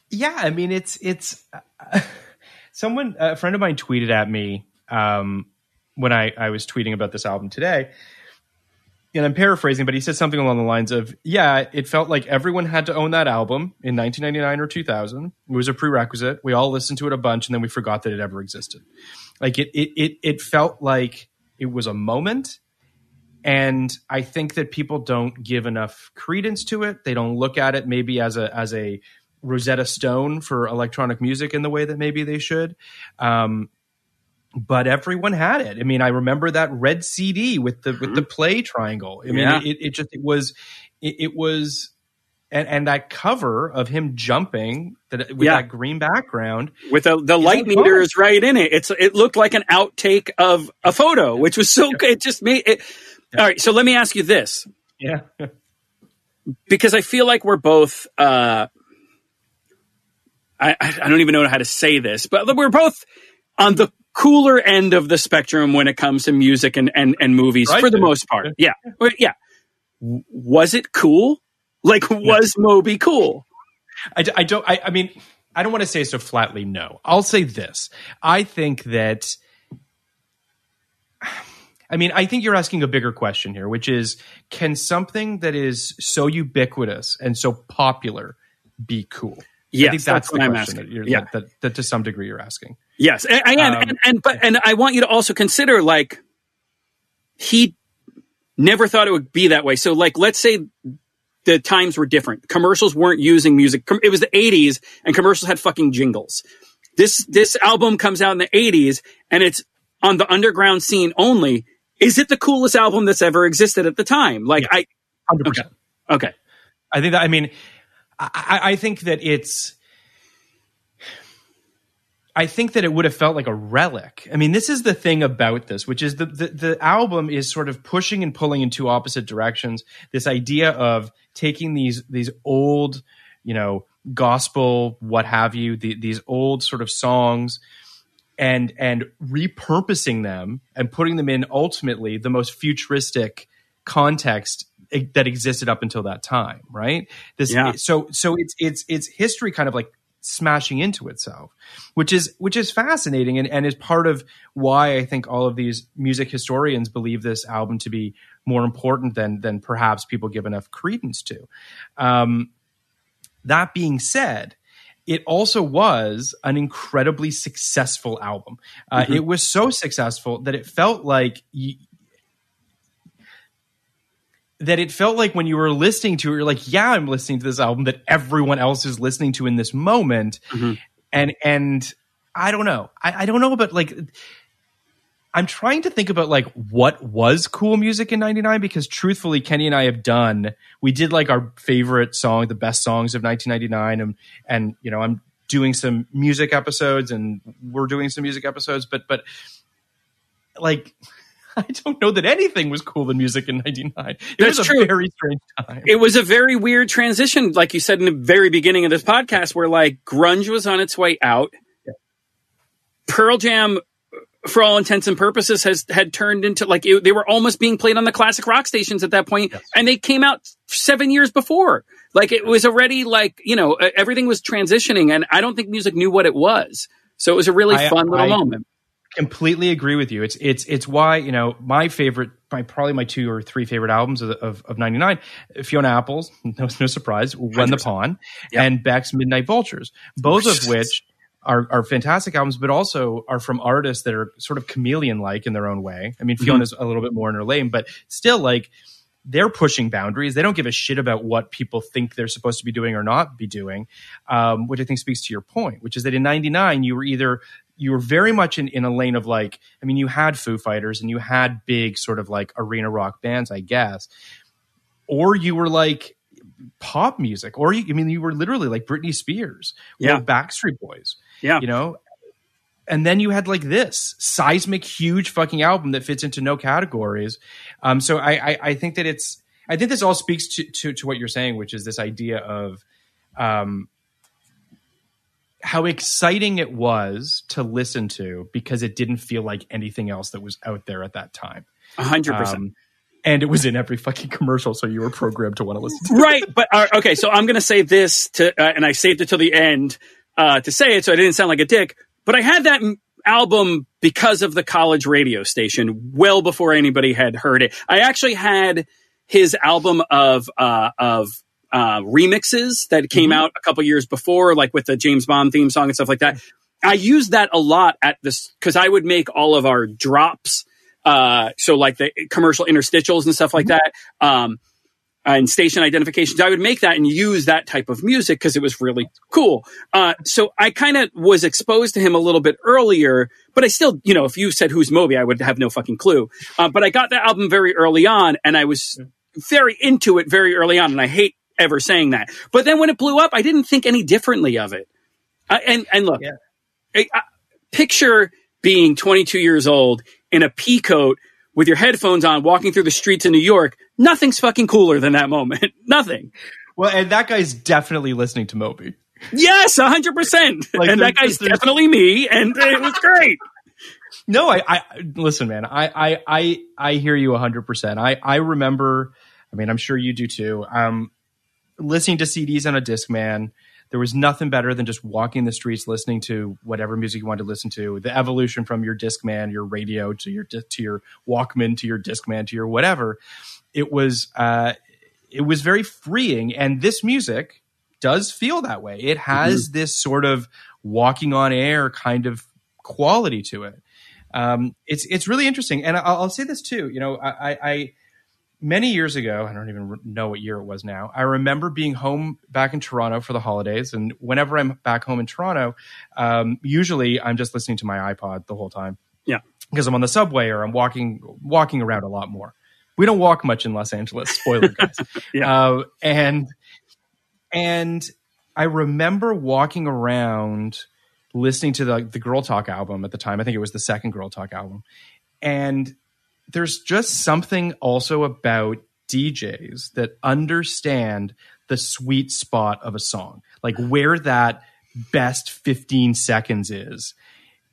Yeah. I mean, it's, it's, uh, someone, a friend of mine tweeted at me, um, when I, I was tweeting about this album today and I'm paraphrasing, but he said something along the lines of, "Yeah, it felt like everyone had to own that album in 1999 or 2000. It was a prerequisite. We all listened to it a bunch, and then we forgot that it ever existed. Like it, it, it, it felt like it was a moment." And I think that people don't give enough credence to it. They don't look at it maybe as a as a Rosetta Stone for electronic music in the way that maybe they should. Um, but everyone had it. I mean, I remember that red CD with the with the mm-hmm. play triangle. I mean, yeah. it, it just it was it, it, was and and that cover of him jumping that with yeah. that green background with the, the light meter is right in it. It's it looked like an outtake of a photo, which was so good. It just made it. All right, so let me ask you this. Yeah. because I feel like we're both uh I I don't even know how to say this, but we're both on the cooler end of the spectrum when it comes to music and, and, and movies right. for the most part. Yeah. Yeah. Was it cool? Like, was Moby cool? I, I don't, I, I mean, I don't want to say so flatly no. I'll say this. I think that, I mean, I think you're asking a bigger question here, which is can something that is so ubiquitous and so popular be cool? Yes, I think that's, that's the question that, yeah. that, that, that, to some degree you're asking. Yes, and, and, um, and, and but and I want you to also consider like he never thought it would be that way. So like, let's say the times were different. Commercials weren't using music. It was the 80s and commercials had fucking jingles. This, this album comes out in the 80s and it's on the underground scene only. Is it the coolest album that's ever existed at the time? Like yeah, I, 100%. Okay. okay. I think that, I mean, I, I think that it's, I think that it would have felt like a relic. I mean, this is the thing about this, which is the, the, the album is sort of pushing and pulling in two opposite directions. This idea of taking these these old, you know, gospel, what have you, the, these old sort of songs, and and repurposing them and putting them in ultimately the most futuristic context that existed up until that time, right? This yeah. so so it's it's it's history kind of like smashing into itself, which is which is fascinating and, and is part of why I think all of these music historians believe this album to be more important than than perhaps people give enough credence to. Um, that being said, it also was an incredibly successful album. Uh, mm-hmm. It was so successful that it felt like that it felt like when you were listening to it, you're like, yeah, I'm listening to this album that everyone else is listening to in this moment. Mm-hmm. And, and I don't know. I, I don't know about like, I'm trying to think about like what was cool music in 99 because truthfully, Kenny and I have done, we did like our favorite song, the best songs of 1999. And, and, you know, I'm doing some music episodes and we're doing some music episodes, but, but like, I don't know that anything was cool in music in '99. It That's was a true. very strange time. It was a very weird transition, like you said in the very beginning of this podcast, where like grunge was on its way out. Yeah. Pearl Jam, for all intents and purposes, has had turned into like it, they were almost being played on the classic rock stations at that point, yes. and they came out seven years before. Like it was already like you know everything was transitioning, and I don't think music knew what it was. So it was a really I, fun little I, moment completely agree with you. It's it's it's why you know my favorite, my probably my two or three favorite albums of of, of '99, Fiona Apple's, no no surprise, When the Pawn, Yep. and Beck's Midnight Vultures, both of which are are fantastic albums, but also are from artists that are sort of chameleon like in their own way. I mean, Fiona's a little bit more in her lane, but still like. They're pushing boundaries. They don't give a shit about what people think they're supposed to be doing or not be doing, um, which I think speaks to your point, which is that in '99 you were either you were very much in, in a lane of like, I mean, you had Foo Fighters and you had big sort of like arena rock bands, I guess, or you were like pop music, or you, I mean, you were literally like Britney Spears Yeah. or Backstreet Boys, Yeah. you know. And then you had like this seismic, huge fucking album that fits into no categories. Um, so I, I, I think that it's, I think this all speaks to, to, to what you're saying, which is this idea of, um, how exciting it was to listen to because it didn't feel like anything else that was out there at that time. A hundred percent. Um, and it was in every fucking commercial, so you were programmed to want to listen to it. right but uh, okay so i'm gonna save this to uh, and i saved it till the end uh, to say it so i didn't sound like a dick but i had that m- album because of the college radio station well before anybody had heard it. I actually had his album of uh, of uh, remixes that came out a couple years before like with the james bond theme song and stuff like that. I used that a lot at this because i would make all of our drops uh, so like the commercial interstitials and stuff like that. Um, and station identifications. I would make that and use that type of music because it was really cool. Uh, so I kind of was exposed to him a little bit earlier, but I still, you know, if you said who's Moby, I would have no fucking clue. Uh, but I got the album very early on and I was very into it very early on. And I hate ever saying that. But then when it blew up, I didn't think any differently of it. Uh, and, and look, I- I- picture being 22 years old in a pea coat with your headphones on, walking through the streets of New York. Nothing's fucking cooler than that moment. Nothing. Well, and that guy's definitely listening to Moby. Yes, hundred percent. Like, And that guy's definitely me, and it was great. No, I, I listen, man. I, I, I, I hear you hundred percent. I, I remember. I mean, I'm sure you do too. Um, listening to CDs on a Discman. There was nothing better than just walking the streets, listening to whatever music you wanted to listen to. The evolution from your Discman, your radio, to your to your Walkman, to your Discman, to your whatever. It was, uh, it was very freeing, and this music does feel that way. It has this sort of walking on air kind of quality to it um, it's it's really interesting. And I'll, I'll say this too. You know, I, I, I many years ago, I don't even know what year it was now. I remember being home back in Toronto for the holidays, and whenever I'm back home in Toronto, um, usually I'm just listening to my iPod the whole time Yeah. because I'm on the subway or I'm walking walking around a lot more. We don't walk much in Los Angeles. Spoiler, guys. Yeah. Uh, and and I remember walking around listening to the the Girl Talk album at the time. I think it was the second Girl Talk album, and there's just something also about DJs that understand the sweet spot of a song, like where that best 15 seconds is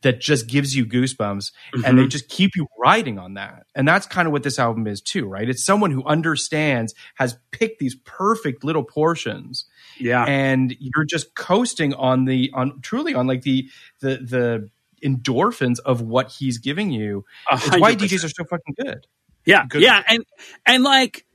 that just gives you goosebumps and they mm-hmm. just keep you riding on that. And that's kind of what this album is too, right? It's someone who understands, has picked these perfect little portions Yeah. and you're just coasting on the on truly on like the the the endorphins of what he's giving you. It's why DJs are so fucking good. Yeah, Good. yeah, and and like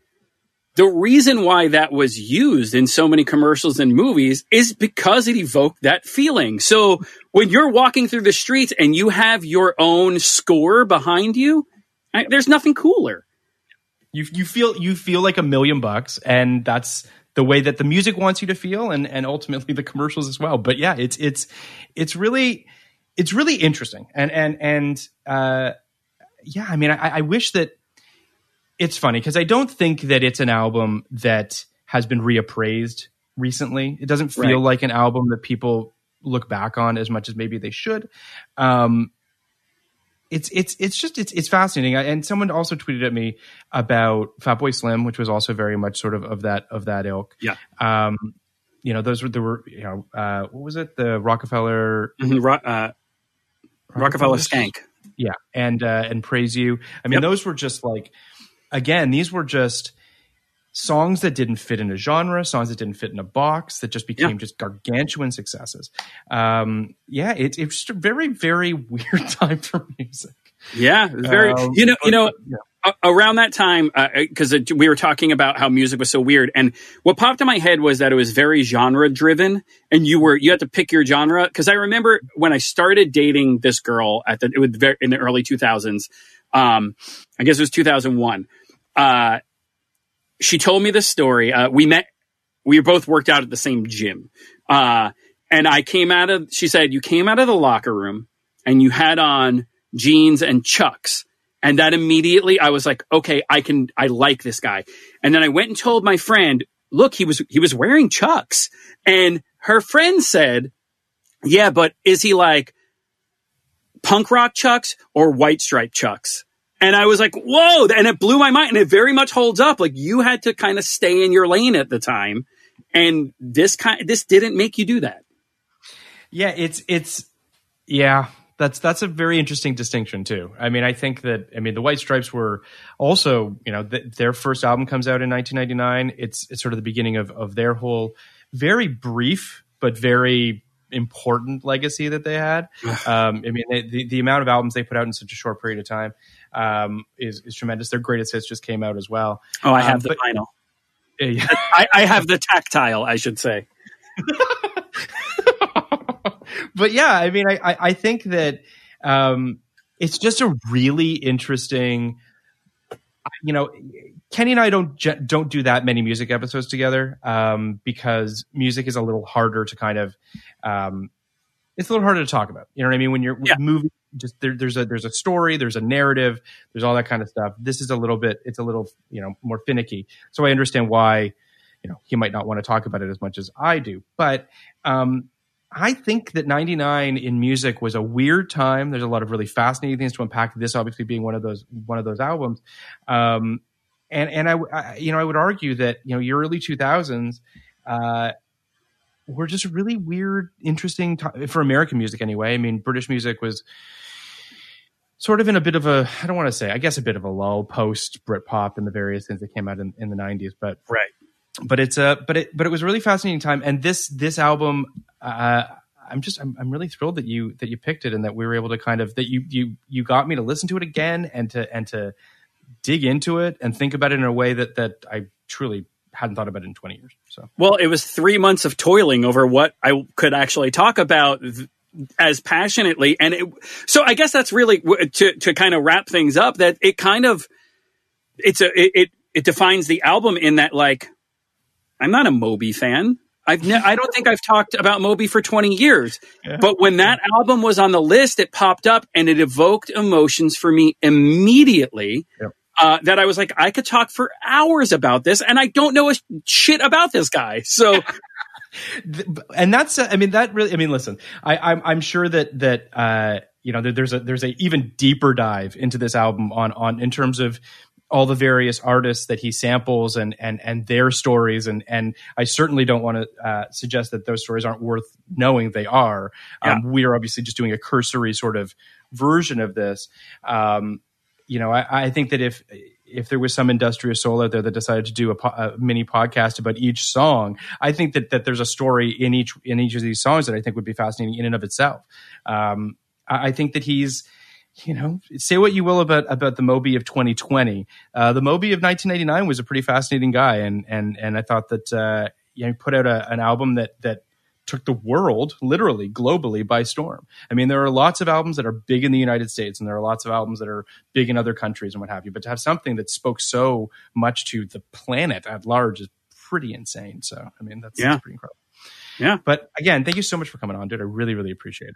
the reason why that was used in so many commercials and movies is because it evoked that feeling. So when you're walking through the streets and you have your own score behind you, there's nothing cooler. You you feel you feel like a million bucks, and that's the way that the music wants you to feel, and and ultimately the commercials as well. But yeah, it's it's it's really it's really interesting, and and and uh, yeah, I mean, I, I wish that it's funny because I don't think that it's an album that has been reappraised recently. It doesn't feel Right. like an album that people look back on as much as maybe they should. Um, it's it's it's just it's it's fascinating. I- And someone also tweeted at me about Fatboy Slim, which was also very much sort of of that of that ilk. Yeah. Um, you know, those were there were you know uh, what was it the Rockefeller Mhm, uh, Rockefeller Skank. yeah, and uh, and praise you. I mean, Yep. those were just like again, these were just songs that didn't fit in a genre, songs that didn't fit in a box, that just became Yeah. just gargantuan successes. Um, yeah, it, it's just a very, very weird time for music. Yeah, very. Um, you know, you know, yeah. Around that time, because we were talking about how music was so weird, and what popped in my head was that it was very genre driven, and you were you had to pick your genre. Because I remember when I started dating this girl at the it was very, in the early two thousands. Um, I guess it was two thousand one. Uh, she told me this story. Uh, we met. We both worked out at the same gym. Uh, and I came out of. She said you came out of the locker room and you had on jeans and chucks. And that immediately I was like, okay, I can, I like this guy. And then I went and told my friend, look, he was, he was wearing chucks. And her friend said, yeah, but is he like punk rock chucks or white stripe chucks? And I was like, whoa. And it blew my mind. And it very much holds up. Like you had to kind of stay in your lane at the time. And this kind, this didn't make you do that. Yeah, it's it's yeah, that's that's a very interesting distinction too. I mean, I think that I mean the White Stripes were also you know th- their first album comes out in 1999. It's it's sort of the beginning of of their whole very brief but very important legacy that they had. um, I mean, they, the the amount of albums they put out in such a short period of time um, is is tremendous. Their greatest hits just came out as well. Oh, I Um, have the but- vinyl. Yeah. I, I have the tactile, I should say. but yeah, I mean, I, I, I think that um, it's just a really interesting. You know, Kenny and I don't don't do that many music episodes together um, because music is a little harder to kind of. Um, it's a little harder to talk about. You know what I mean? When you're Yeah. movie, just there, there's a there's a story, there's a narrative, there's all that kind of stuff. This is a little bit, it's a little you know more finicky. So I understand why you know he might not want to talk about it as much as I do, but um, I think that 99 in music was a weird time. There's a lot of really fascinating things to unpack. This obviously being one of those one of those albums. Um, and and I, I you know I would argue that you know your early 2000s uh, were just really weird, interesting ti- for American music anyway. I mean, British music was sort of in a bit of a I don't want to say I guess a bit of a lull post Britpop and the various things that came out in, in the 90s, but Right. But it's a but it but it was a really fascinating time and this this album uh i'm just I'm, I'm really thrilled that you that you picked it and that we were able to kind of that you you you got me to listen to it again and to and to dig into it and think about it in a way that that i truly hadn't thought about it in 20 years so Well, it was three months of toiling over what I could actually talk about as passionately, and it, so I guess that's really to to kind of wrap things up. That it kind of it's a it it, it defines the album in that like I'm not a Moby fan. I've ne- I don't think I've talked about Moby for 20 years. But when that album was on the list, it popped up and it evoked emotions for me immediately. Yep. Uh, that I was like, I could talk for hours about this, and I don't know a shit about this guy. So and that's uh, i mean that really i mean listen i i'm, I'm sure that that uh you know there, there's a there's a even deeper dive into this album on on in terms of all the various artists that he samples and and and their stories and and I certainly don't want to uh, suggest that those stories aren't worth knowing they are. Um, We are obviously just doing a cursory sort of version of this. Um, you know, I, I think that if if there was some industrious soul out there that decided to do a, po- a mini podcast about each song, I think that that there's a story in each in each of these songs that I think would be fascinating in and of itself. Um, I, I think that he's you know, say what you will about about the Moby of 2020. Uh, the Moby of 1999 was a pretty fascinating guy, and and and I thought that uh, you know, he put out a, an album that that took the world literally globally by storm. I mean, there are lots of albums that are big in the United States, and there are lots of albums that are big in other countries and what have you. But to have something that spoke so much to the planet at large is pretty insane. So, I mean, that's, Yeah. that's pretty incredible. Yeah. But again, thank you so much for coming on, dude. I really, really appreciate it.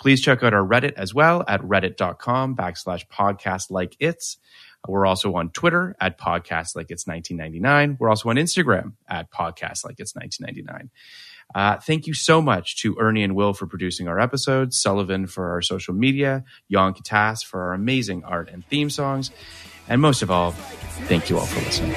Please check out our Reddit as well at reddit.com backslash podcast like it's. We're also on Twitter at podcast like it's 1999. We're also on Instagram at podcast like it's 1999. Uh, thank you so much to Ernie and Will for producing our episodes, Sullivan for our social media, Jan Katas for our amazing art and theme songs, and most of all, thank you all for listening.